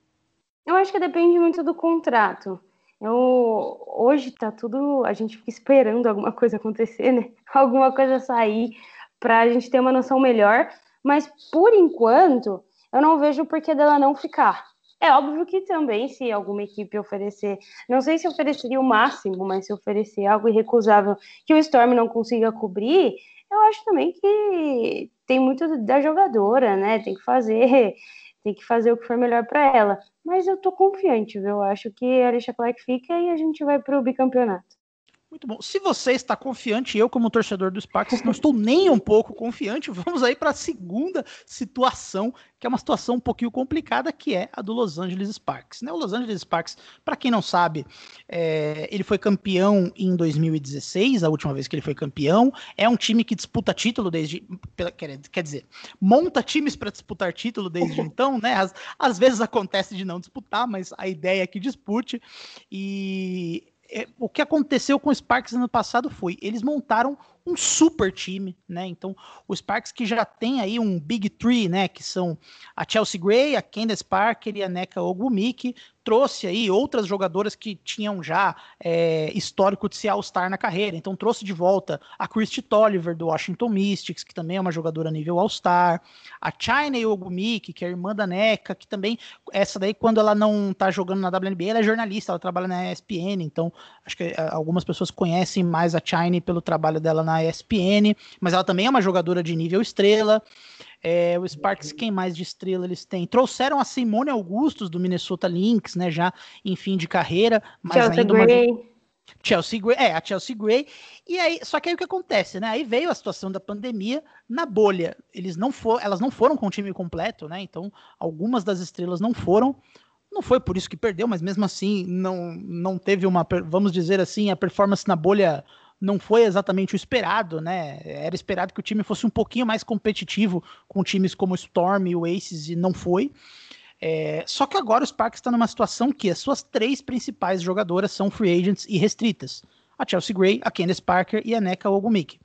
Eu acho que depende muito do contrato. Eu, hoje tá tudo. A gente fica esperando alguma coisa acontecer, né? Alguma coisa sair para a gente ter uma noção melhor. Mas por enquanto, eu não vejo o porquê dela não ficar. É óbvio que também, se alguma equipe oferecer, não sei se ofereceria o máximo, mas se oferecer algo irrecusável que o Storm não consiga cobrir, eu acho também que tem muito da jogadora, né? Tem que fazer, tem que fazer o que for melhor para ela. Mas eu tô confiante, viu? Eu acho que a Alicia Clark fica e a gente vai pro bicampeonato. Muito bom. Se você está confiante, eu, como torcedor do Sparks, não estou nem um pouco confiante. Vamos aí para a segunda situação, que é uma situação um pouquinho complicada, que é a do Los Angeles Sparks. Né? O Los Angeles Sparks, para quem não sabe, é, ele foi campeão em 2016, a última vez que ele foi campeão. É um time que disputa título desde. Quer, quer dizer, monta times para disputar título desde então, né? Às, às vezes acontece de não disputar, mas a ideia é que dispute. E o que aconteceu com o Sparks ano passado foi, eles montaram um super time, né? Então, o Sparks que já tem aí um Big Three, né? Que são a Chelsea Gray, a Candace Parker e a Neka Ogumiki, trouxe aí outras jogadoras que tinham já é, histórico de ser All-Star na carreira. Então trouxe de volta a Christy Tolliver do Washington Mystics, que também é uma jogadora nível All-Star, a China Ogumiki, que é irmã da NECA, que também, essa daí, quando ela não tá jogando na WNBA, ela é jornalista, ela trabalha na ESPN, então acho que é, algumas pessoas conhecem mais a China pelo trabalho dela na ESPN, mas ela também é uma jogadora de nível estrela. É, o Sparks, quem mais de estrela eles têm? Trouxeram a Simone Augustus do Minnesota Lynx, né? Já em fim de carreira, mas Chelsea ainda Gray. uma. Chelsea Gray, é, a Chelsea Gray. E aí, só que aí o que acontece, né? Aí veio a situação da pandemia na bolha. Eles não for, elas não foram com o time completo, né? Então, algumas das estrelas não foram. Não foi por isso que perdeu, mas mesmo assim não não teve uma, vamos dizer assim, a performance na bolha não foi exatamente o esperado, né? Era esperado que o time fosse um pouquinho mais competitivo com times como o Storm e o Aces e não foi. É, só que agora o Sparks está numa situação que as suas três principais jogadoras são free agents e restritas: a Chelsea Gray, a Candice Parker e a Neka Ogumik.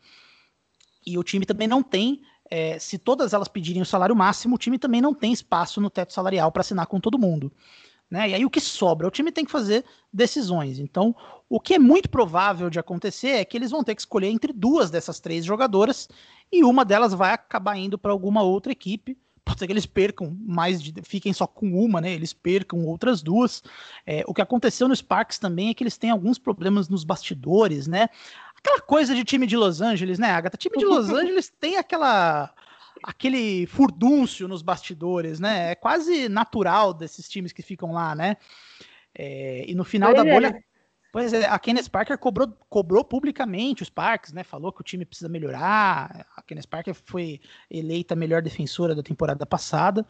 E o time também não tem, é, se todas elas pedirem o salário máximo, o time também não tem espaço no teto salarial para assinar com todo mundo. Né? E aí o que sobra? O time tem que fazer decisões. Então, o que é muito provável de acontecer é que eles vão ter que escolher entre duas dessas três jogadoras e uma delas vai acabar indo para alguma outra equipe pode ser que eles percam mais, de, fiquem só com uma, né? Eles percam outras duas. É, o que aconteceu no Sparks também é que eles têm alguns problemas nos bastidores, né? Aquela coisa de time de Los Angeles, né, Agatha? Time de Los Angeles tem aquela aquele furdúncio nos bastidores, né? É quase natural desses times que ficam lá, né? É, e no final da bolha, é. Pois é, a Kenneth Parker cobrou, cobrou publicamente os Parks, né? Falou que o time precisa melhorar. A Kenneth Parker foi eleita melhor defensora da temporada passada.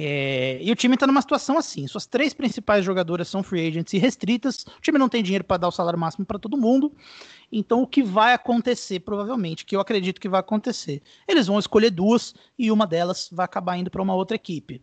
É, e o time está numa situação assim: suas três principais jogadoras são free agents e restritas. O time não tem dinheiro para dar o salário máximo para todo mundo. Então, o que vai acontecer, provavelmente, que eu acredito que vai acontecer, eles vão escolher duas e uma delas vai acabar indo para uma outra equipe.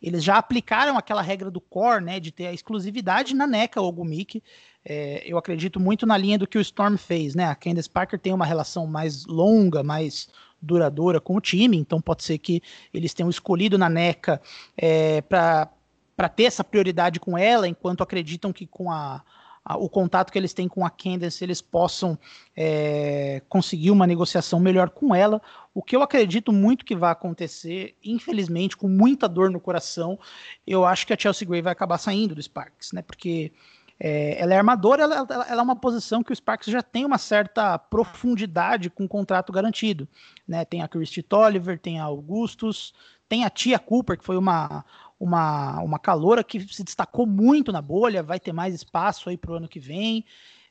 Eles já aplicaram aquela regra do core, né, de ter a exclusividade na NECA ou Gumik. É, eu acredito muito na linha do que o Storm fez, né? A Candace Parker tem uma relação mais longa, mais duradoura com o time, então pode ser que eles tenham escolhido na NECA é, para ter essa prioridade com ela, enquanto acreditam que com a, a, o contato que eles têm com a Candace, eles possam é, conseguir uma negociação melhor com ela. O que eu acredito muito que vai acontecer, infelizmente, com muita dor no coração, eu acho que a Chelsea Gray vai acabar saindo do Sparks, né? Porque é, ela é armadora, ela, ela, é uma posição que o Sparks já tem uma certa profundidade com contrato garantido. Né? Tem a Christy Tolliver, tem a Augustus, tem a Tia Cooper, que foi uma, uma, uma calora que se destacou muito na bolha, vai ter mais espaço aí para o ano que vem.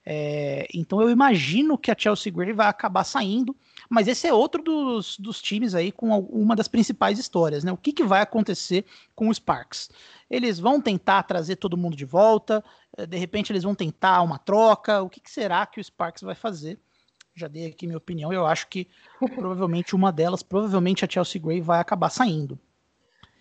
É, então eu imagino que a Chelsea Gray vai acabar saindo, mas esse é outro dos, dos times aí com uma das principais histórias, né? O que, que vai acontecer com os Sparks? Eles vão tentar trazer todo mundo de volta, é, de repente eles vão tentar uma troca, o que, que será que o Sparks vai fazer? Já dei aqui minha opinião, eu acho que provavelmente uma delas, provavelmente a Chelsea Gray vai acabar saindo.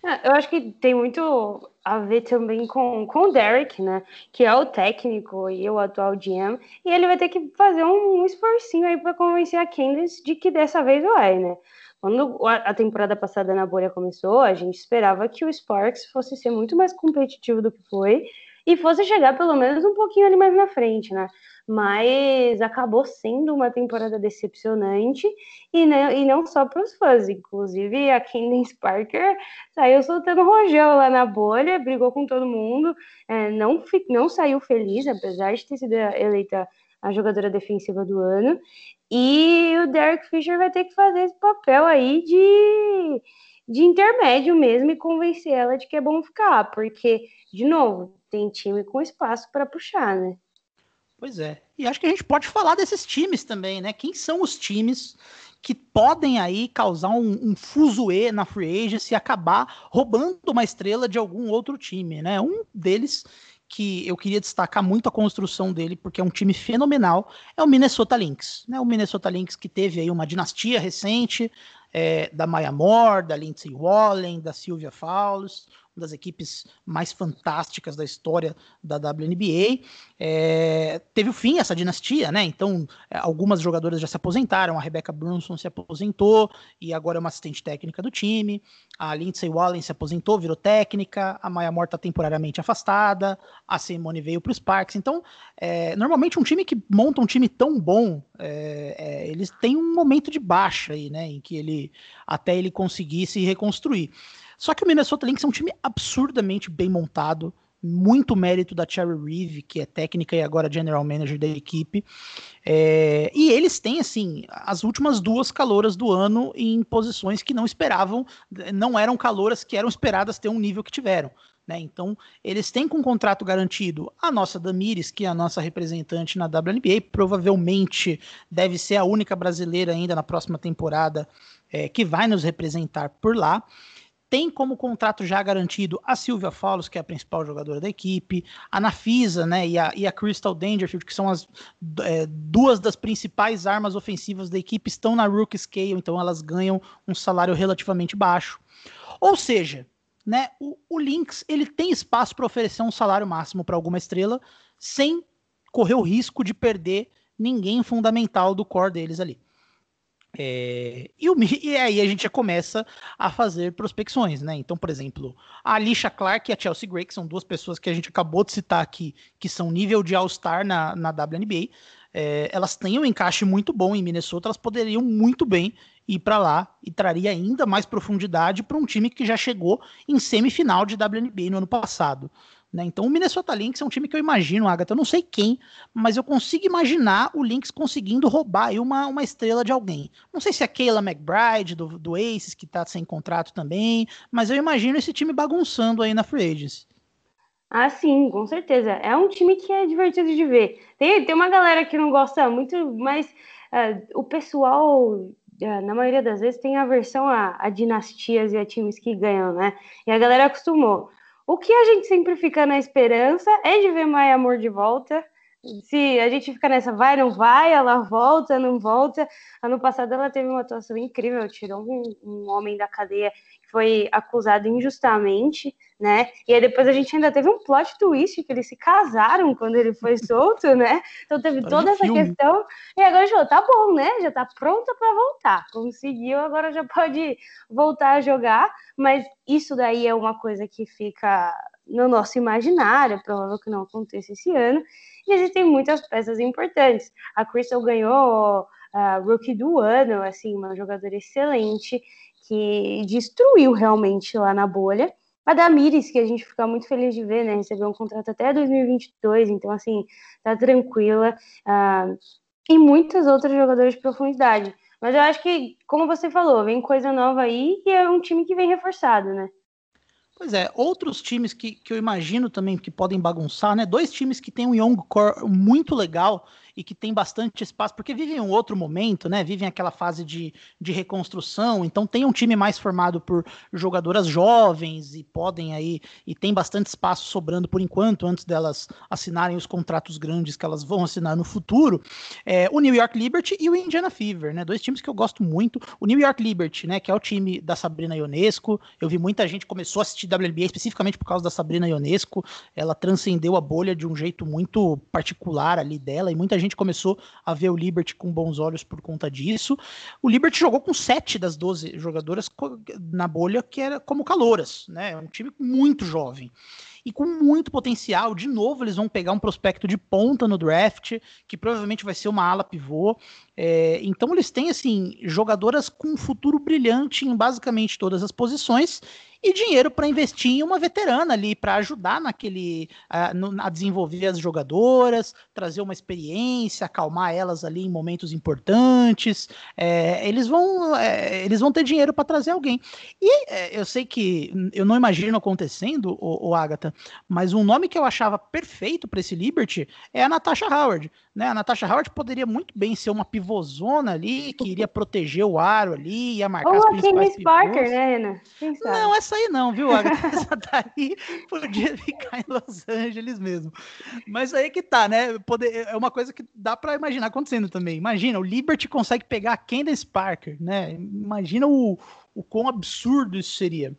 É, eu acho que tem muito a ver também com, com o Derek, né? Que é o técnico e o atual GM. E ele vai ter que fazer um, um esforcinho aí para convencer a Candice de que dessa vez vai, né? Quando a temporada passada na bolha começou, a gente esperava que o Sparks fosse ser muito mais competitivo do que foi e fosse chegar pelo menos um pouquinho ali mais na frente, né? Mas acabou sendo uma temporada decepcionante e, né, e não só para os fãs, inclusive a Candace Parker saiu soltando rojão lá na bolha, brigou com todo mundo, é, não, não saiu feliz, apesar de ter sido eleita a jogadora defensiva do ano, e o Derek Fisher vai ter que fazer esse papel aí de, de intermédio mesmo e convencer ela de que é bom ficar, porque, de novo, tem time com espaço para puxar, né? Pois é. E acho que a gente pode falar desses times também, né? Quem são os times que podem aí causar um, um fuzuê na free agency e acabar roubando uma estrela de algum outro time, né? Um deles que eu queria destacar muito a construção dele, porque é um time fenomenal, é o Minnesota Lynx. Né? O Minnesota Lynx que teve aí uma dinastia recente é, da Maya Moore, da Lindsay Wallen, da Sylvia Fowles, uma das equipes mais fantásticas da história da WNBA. É, teve o fim essa dinastia, né? Então, é, algumas jogadoras já se aposentaram. A Rebecca Brunson se aposentou e agora é uma assistente técnica do time. A Lindsay Wallen se aposentou, virou técnica. A Maya Moore está temporariamente afastada. A Simone veio para os Sparks. Então, é, normalmente um time que monta um time tão bom, é, é, eles têm um momento de baixa aí, né? Em que ele até ele conseguir se reconstruir. Só que o Minnesota Lynx é um time absurdamente bem montado, muito mérito da Cherry Reeve, que é técnica e agora general manager da equipe. É, e eles têm, assim, as últimas duas caloras do ano em posições que não esperavam, não eram caloras que eram esperadas ter um nível que tiveram. Né? Então, eles têm com contrato garantido a nossa Damires, que é a nossa representante na WNBA, provavelmente deve ser a única brasileira ainda na próxima temporada é, que vai nos representar por lá. Tem como contrato já garantido a Silvia Fowles, que é a principal jogadora da equipe, a Nafisa né, e, a, e a Crystal Dangerfield, que são as é, duas das principais armas ofensivas da equipe, estão na Rookie Scale, então elas ganham um salário relativamente baixo. Ou seja, né, o, o Lynx ele tem espaço para oferecer um salário máximo para alguma estrela sem correr o risco de perder ninguém fundamental do core deles ali. É, e, o, e, aí a gente já começa a fazer prospecções, né? Então, por exemplo, a Alicia Clark e a Chelsea Gray, que são duas pessoas que a gente acabou de citar aqui, que são nível de All-Star na, na WNBA, é, elas têm um encaixe muito bom em Minnesota, elas poderiam muito bem ir para lá e traria ainda mais profundidade para um time que já chegou em semifinal de WNBA no ano passado. Né? Então o Minnesota Lynx é um time que eu imagino, Agatha, eu não sei quem, mas eu consigo imaginar o Lynx conseguindo roubar uma, uma estrela de alguém. Não sei se é Kayla McBride, do, do Aces, que está sem contrato também, mas eu imagino esse time bagunçando aí na Free Agency. Ah, sim, com certeza. É um time que é divertido de ver. Tem, tem uma galera que não gosta muito, mas uh, o pessoal, uh, na maioria das vezes, tem aversão a, a dinastias e a times que ganham, né? E a galera acostumou. O que a gente sempre fica na esperança é de ver Maia Amor de volta. Se a gente fica nessa vai, não vai, ela volta, não volta. Ano passado ela teve uma atuação incrível, tirou um, um homem da cadeia foi acusado injustamente, né? E aí depois a gente ainda teve um plot twist que eles se casaram quando ele foi solto, né? Então teve toda essa filme. questão. E agora a gente falou, tá bom, né? Já tá pronta para voltar. Conseguiu, agora já pode voltar a jogar. Mas isso daí é uma coisa que fica no nosso imaginário, é provável que não aconteça esse ano. E existem muitas peças importantes. A Crystal ganhou a uh, Rookie do ano, assim, uma jogadora excelente que destruiu realmente lá na bolha. A Damires, que a gente fica muito feliz de ver, né? Recebeu um contrato até 2022, então, assim, tá tranquila. Uh, e muitas outras jogadoras de profundidade. Mas eu acho que, como você falou, vem coisa nova aí e é um time que vem reforçado, né? Pois é, outros times que, que eu imagino também que podem bagunçar, né? Dois times que tem um young core muito legal e que tem bastante espaço, porque vivem um outro momento, né? Vivem aquela fase de, de reconstrução, então tem um time mais formado por jogadoras jovens e podem aí, e tem bastante espaço sobrando por enquanto, antes delas assinarem os contratos grandes que elas vão assinar no futuro. É, o New York Liberty e o Indiana Fever, né? Dois times que eu gosto muito. O New York Liberty, né? Que é o time da Sabrina Ionesco. Eu vi muita gente começou a assistir WNBA especificamente por causa da Sabrina Ionesco. Ela transcendeu a bolha de um jeito muito particular ali dela e muita gente começou a ver o Liberty com bons olhos por conta disso. O Liberty jogou com sete das 12 jogadoras na bolha que era como calouras, né? É um time muito jovem e com muito potencial. De novo, eles vão pegar um prospecto de ponta no draft, que provavelmente vai ser uma ala pivô. É, então, eles têm assim jogadoras com um futuro brilhante em basicamente todas as posições e dinheiro para investir em uma veterana ali, para ajudar naquele a, no, a, desenvolver as jogadoras, trazer uma experiência, acalmar elas ali em momentos importantes. É, eles, vão, é, eles vão ter dinheiro para trazer alguém. E é, eu sei que eu não imagino acontecendo, o, o Agatha, mas um nome que eu achava perfeito para esse Liberty é a Natasha Howard. Né? A Natasha Howard poderia muito bem ser uma pivôzona ali, que iria proteger o aro ali, ia marcar Ou as principais a Parker, né, Ana? Não, essa aí não, viu? A essa daí podia ficar em Los Angeles mesmo. Mas aí que tá, né? Poder, é uma coisa que dá para imaginar acontecendo também. Imagina, o Liberty consegue pegar a Candace Parker, né? Imagina o, o quão absurdo isso seria.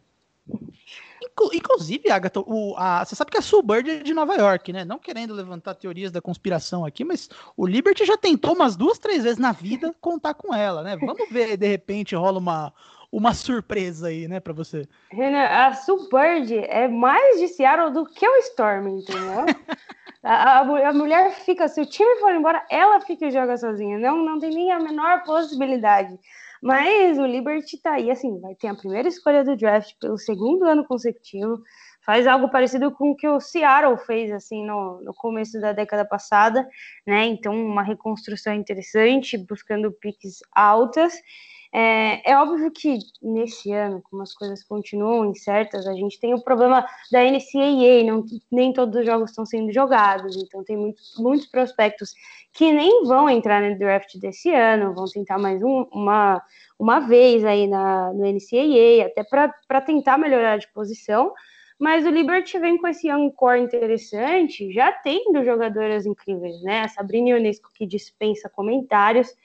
Inclusive, Agatha, o, a, você sabe que a Suburb é de Nova York, né? Não querendo levantar teorias da conspiração aqui, mas o Liberty já tentou umas duas, três vezes na vida contar com ela, né? Vamos ver, de repente rola uma, uma surpresa aí, né, para você. Renan, a Suburb é mais de Seattle do que o Storm, entendeu? a, a, a, mulher fica, se o time for embora, ela fica e joga sozinha. Não, não tem nem a menor possibilidade. Mas o Liberty tá aí, assim, vai ter a primeira escolha do draft pelo segundo ano consecutivo. Faz algo parecido com o que o Seattle fez, assim, no, no começo da década passada, né? Então, uma reconstrução interessante, buscando piques altas. É, é, óbvio que nesse ano, como as coisas continuam incertas, a gente tem o problema da NCAA, não, nem todos os jogos estão sendo jogados, então tem muitos, muitos prospectos que nem vão entrar no draft desse ano, vão tentar mais um, uma, uma vez aí na, no NCAA, até para tentar melhorar de posição, mas o Liberty vem com esse young core interessante, já tendo jogadoras incríveis, né? A Sabrina Ionesco que dispensa comentários,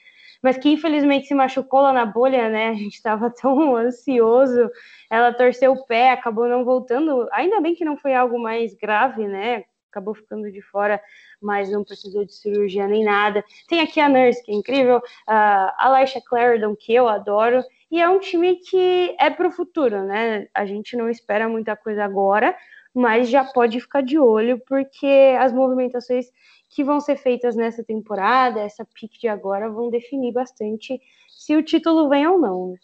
mas que infelizmente se machucou lá na bolha, né? A gente estava tão ansioso. Ela torceu o pé, acabou não voltando. Ainda bem que não foi algo mais grave, né? Acabou ficando de fora, mas não precisou de cirurgia nem nada. Tem aqui a Nurse, que é incrível, a Laisha Clarendon, que eu adoro, e é um time que é para o futuro, né? A gente não espera muita coisa agora, mas já pode ficar de olho, porque as movimentações que vão ser feitas nessa temporada, essa pique de agora, vão definir bastante se o título vem ou não. Né?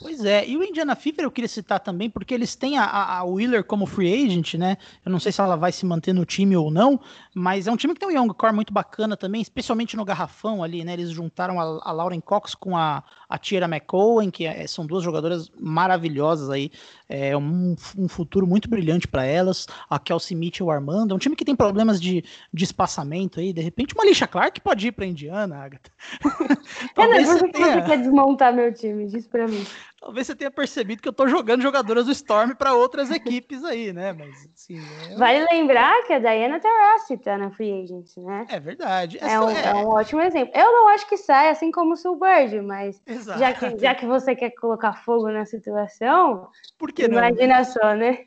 Pois é, e o Indiana Fever eu queria citar também, porque eles têm a, a, Wheeler como free agent, né? Eu não sei se ela vai se manter no time ou não, mas é um time que tem um young core muito bacana também, especialmente no garrafão ali, né? Eles juntaram a, a Lauren Cox com a, a Tiara McCowan, que é, são duas jogadoras maravilhosas aí, é um, um futuro muito brilhante para elas. A Kelsey Mitchell Armando, é um time que tem problemas de, de espaçamento aí, de repente uma Alicia Clark pode ir para Indiana, Agatha. É, não, você, tenha... você quer desmontar meu time, diz para mim. Talvez você tenha percebido que eu tô jogando jogadoras do Storm para outras equipes aí, né? Mas assim, é... Vale lembrar que a Diana Taurasi tá na Free Agent, né? É verdade. É um, é... é um, ótimo exemplo. Eu não acho que sai assim como o Soulbird, mas já que, já que você quer colocar fogo na situação, Por que não? imagina só, né?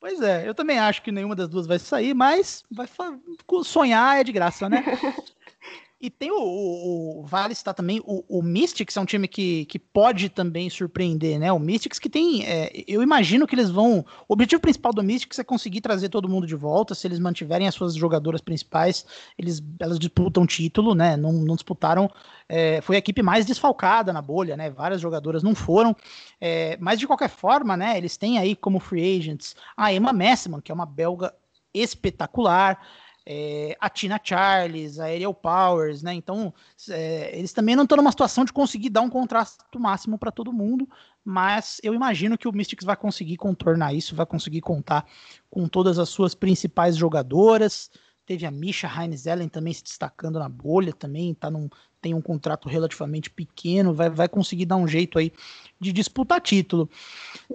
Pois é, eu também acho que nenhuma das duas vai sair, mas vai sonhar é de graça, né? E tem o, o, o Vale está também, o, o, Mystics é um time que, que pode também surpreender, né? O Mystics que tem, é, eu imagino que eles vão, o objetivo principal do Mystics é conseguir trazer todo mundo de volta, se eles mantiverem as suas jogadoras principais, eles, elas disputam título, né? Não, não disputaram, é, foi a equipe mais desfalcada na bolha, né? Várias jogadoras não foram, é, mas de qualquer forma, né? Eles têm aí como free agents a Emma Messman, que é uma belga espetacular, é, a Tina Charles, a Ariel Powers, né? Então, é, eles também não estão numa situação de conseguir dar um contrato máximo para todo mundo, mas eu imagino que o Mystics vai conseguir contornar isso, vai conseguir contar com todas as suas principais jogadoras. Teve a Misha Heinz Ellen também se destacando na bolha, também tá num, tem um contrato relativamente pequeno, vai, vai conseguir dar um jeito aí de disputar título.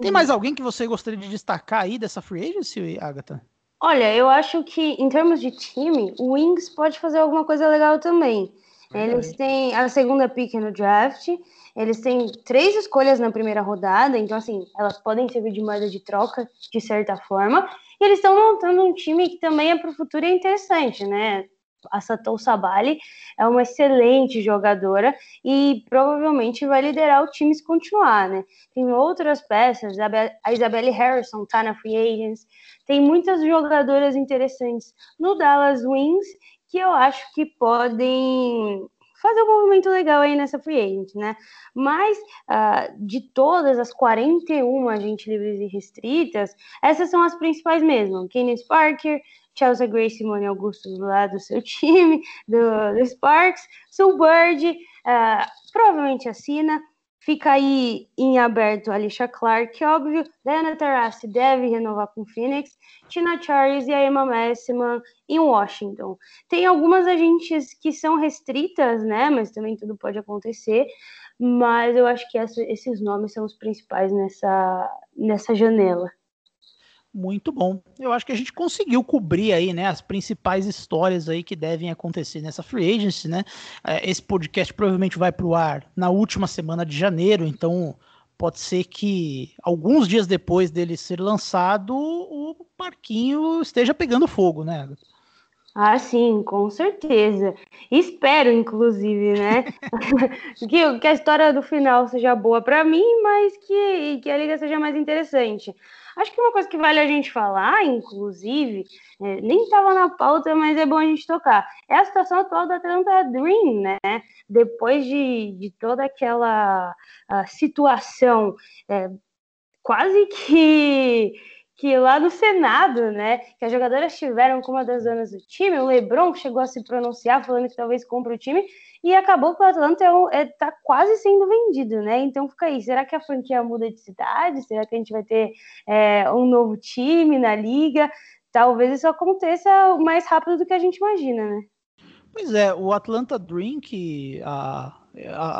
Tem mais alguém que você gostaria de destacar aí dessa free agency, Agatha? Olha, eu acho que em termos de time, o Wings pode fazer alguma coisa legal também. Eles têm a segunda pick no draft, eles têm três escolhas na primeira rodada, então assim, elas podem servir de moeda de troca de certa forma. E eles estão montando um time que também é para o futuro é interessante, né? A Satou Sabali é uma excelente jogadora e provavelmente vai liderar o time se continuar, né? Tem outras peças, a Isabelle Harrison tá na Free Agents, tem muitas jogadoras interessantes no Dallas Wings que eu acho que podem fazer um movimento legal aí nessa free agent, né? Mas uh, de todas as 41 agentes livres e restritas, essas são as principais mesmo. Kenneth Parker, Chelsea Grace Simone Augusto lá do seu time, do, do Sparks, Soulbird, uh, provavelmente assina. Fica aí em aberto a Alicia Clark, óbvio. Diana Taurasi deve renovar com o Phoenix. Tina Charles e a Emma Messman em Washington. Tem algumas agentes que são restritas, né? Mas também tudo pode acontecer. Mas eu acho que essa, esses nomes são os principais nessa, nessa janela. Muito bom. Eu acho que a gente conseguiu cobrir aí, né, as principais histórias aí que devem acontecer nessa free agency, né? É, esse podcast provavelmente vai para o ar na última semana de janeiro, então pode ser que alguns dias depois dele ser lançado, o parquinho esteja pegando fogo, né? Ah, sim, com certeza. Espero, inclusive, né? que, que a história do final seja boa para mim, mas que, que a liga seja mais interessante. Acho que uma coisa que vale a gente falar, inclusive, é, nem estava na pauta, mas é bom a gente tocar, é a situação atual da Atlanta Dream, né? Depois de, de toda aquela situação é, quase que que lá no Senado, né, que as jogadoras tiveram como uma das donas do time, o LeBron chegou a se pronunciar falando que talvez compre o time e acabou que o Atlanta é, é, tá quase sendo vendido, né? Então fica aí, será que a franquia muda de cidade? Será que a gente vai ter é, um novo time na liga? Talvez isso aconteça mais rápido do que a gente imagina, né? Pois é, o Atlanta Dream, que a,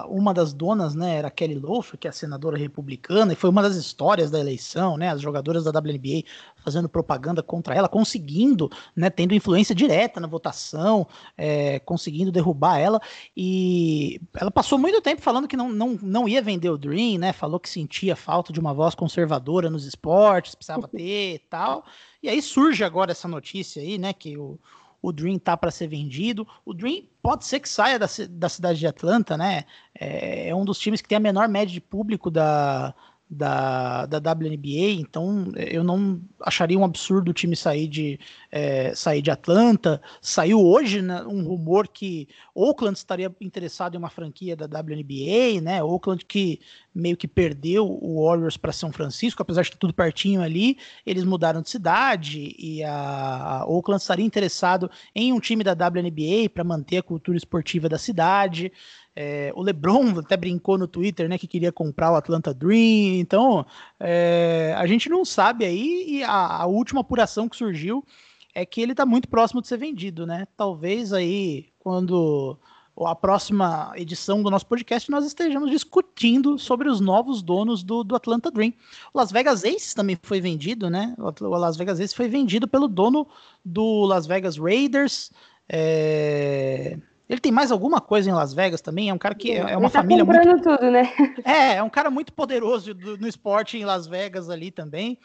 uma das donas, né, era Kelly Loeffler, que é a senadora republicana, e foi uma das histórias da eleição, né, as jogadoras da WNBA fazendo propaganda contra ela, conseguindo, né, tendo influência direta na votação, é, conseguindo derrubar ela, e ela passou muito tempo falando que não, não, não ia vender o Dream, né, falou que sentia falta de uma voz conservadora nos esportes, precisava ter e tal, e aí surge agora essa notícia aí, né, que o o Dream tá para ser vendido. O Dream pode ser que saia da, da cidade de Atlanta, né? É, é, um dos times que tem a menor média de público da, da, da WNBA, então eu não acharia um absurdo o time sair de, é, sair de Atlanta. Saiu hoje né, um rumor que Oakland estaria interessado em uma franquia da WNBA, né? Oakland que meio que perdeu o Warriors para São Francisco, apesar de estar tudo pertinho ali, eles mudaram de cidade e a, a Oakland estaria interessado em um time da WNBA para manter a cultura esportiva da cidade. É, o LeBron até brincou no Twitter, né, que queria comprar o Atlanta Dream. Então, é, a gente não sabe aí. E a, a, última apuração que surgiu é que ele está muito próximo de ser vendido, né? Talvez aí, quando a próxima edição do nosso podcast, nós estejamos discutindo sobre os novos donos do, do Atlanta Dream. O Las Vegas Aces também foi vendido, né? O Las Vegas Aces foi vendido pelo dono do Las Vegas Raiders. É... Ele tem mais alguma coisa em Las Vegas também? É um cara que é, é uma tá família muito. tudo, né? É, é um cara muito poderoso do, no esporte em Las Vegas ali também.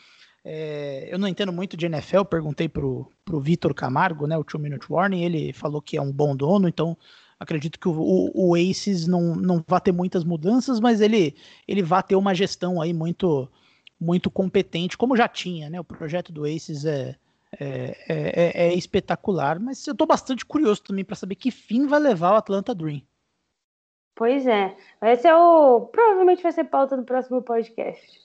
É, eu não entendo muito de NFL, perguntei pro, pro Vitor Camargo, né, o Two Minute Warning, ele falou que é um bom dono, então acredito que o, o, o Aces não, não vai ter muitas mudanças, mas ele, ele vai ter uma gestão aí muito muito competente, como já tinha, né? O projeto do Aces é, é, é, é, é espetacular, mas eu estou bastante curioso também para saber que fim vai levar o Atlanta Dream. Pois é, vai ser o. Provavelmente vai ser pauta do próximo podcast.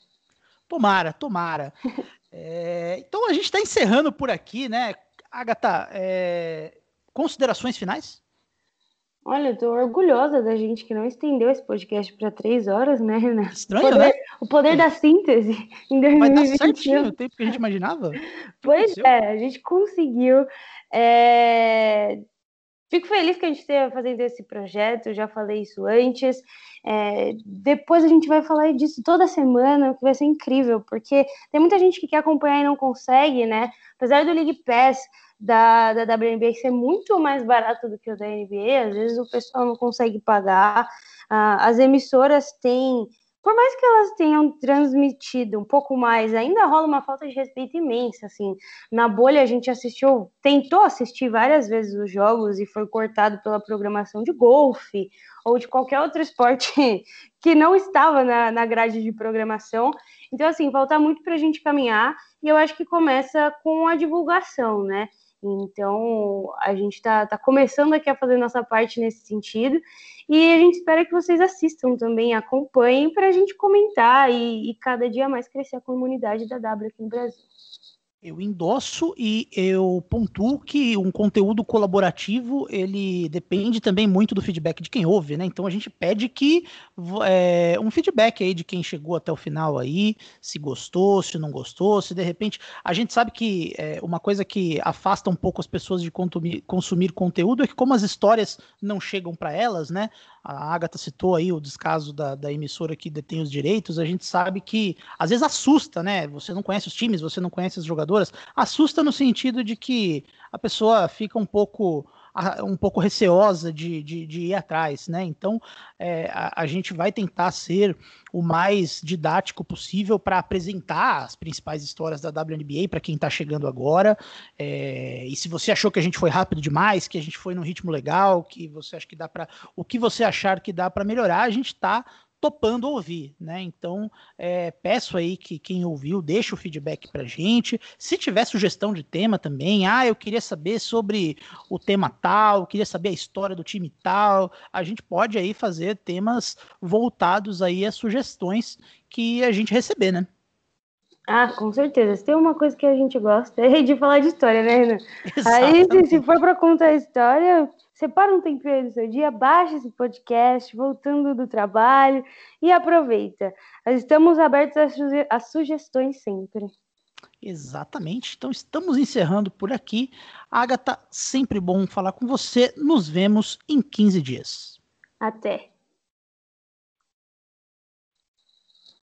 Tomara, tomara. é, então a gente está encerrando por aqui, né? Agatha, é, considerações finais? Olha, eu tô orgulhosa da gente que não estendeu esse podcast para três horas, né, Renato? Estranho, o poder, né? O poder da síntese em 2021. Vai dar certinho o tempo que a gente imaginava? Pois é, a gente conseguiu. É... Fico feliz que a gente esteja fazendo esse projeto, já falei isso antes. É, depois a gente vai falar disso toda semana, que vai ser incrível, porque tem muita gente que quer acompanhar e não consegue, né? Apesar do League Pass da, da WNBA ser muito mais barato do que o da NBA, às vezes o pessoal não consegue pagar. Ah, as emissoras têm, por mais que elas tenham transmitido um pouco mais, ainda rola uma falta de respeito imensa. Assim, na bolha a gente assistiu, tentou assistir várias vezes os jogos e foi cortado pela programação de golfe ou de qualquer outro esporte que não estava na, na grade de programação. Então, assim, falta muito para a gente caminhar e eu acho que começa com a divulgação, né? Então, a gente está tá começando aqui a fazer nossa parte nesse sentido e a gente espera que vocês assistam também, acompanhem para a gente comentar e, e cada dia mais crescer a comunidade da W aqui no Brasil. Eu endosso e eu pontuo que um conteúdo colaborativo ele depende também muito do feedback de quem ouve, né? Então a gente pede que é, um feedback aí de quem chegou até o final aí, se gostou, se não gostou, se de repente a gente sabe que é, uma coisa que afasta um pouco as pessoas de consumir, conteúdo é que como as histórias não chegam para elas, né? A Agatha citou aí o descaso da, da emissora que detém os direitos, a gente sabe que às vezes assusta, né? Você não conhece os times, você não conhece os jogadores jogadoras, assusta no sentido de que a pessoa fica um pouco um pouco receosa de, de, de ir atrás, né? Então é, a, a, gente vai tentar ser o mais didático possível para apresentar as principais histórias da WNBA para quem está chegando agora. É, e se você achou que a gente foi rápido demais, que a gente foi num ritmo legal, que você acha que dá para o que você achar que dá para melhorar, a gente está topando ouvir, né? Então, é, peço aí que quem ouviu deixe o feedback pra gente. Se tiver sugestão de tema também, ah, eu queria saber sobre o tema tal, queria saber a história do time tal, a gente pode aí fazer temas voltados aí a sugestões que a gente receber, né? Ah, com certeza. Se tem uma coisa que a gente gosta é de falar de história, né, Renan? Aí, se, se for para contar a história, separa um tempinho do seu dia, baixa esse podcast, voltando do trabalho e aproveita. Nós estamos abertos às, suge às sugestões sempre. Exatamente. Então estamos encerrando por aqui. Agatha, sempre bom falar com você. Nos vemos em 15 dias. Até.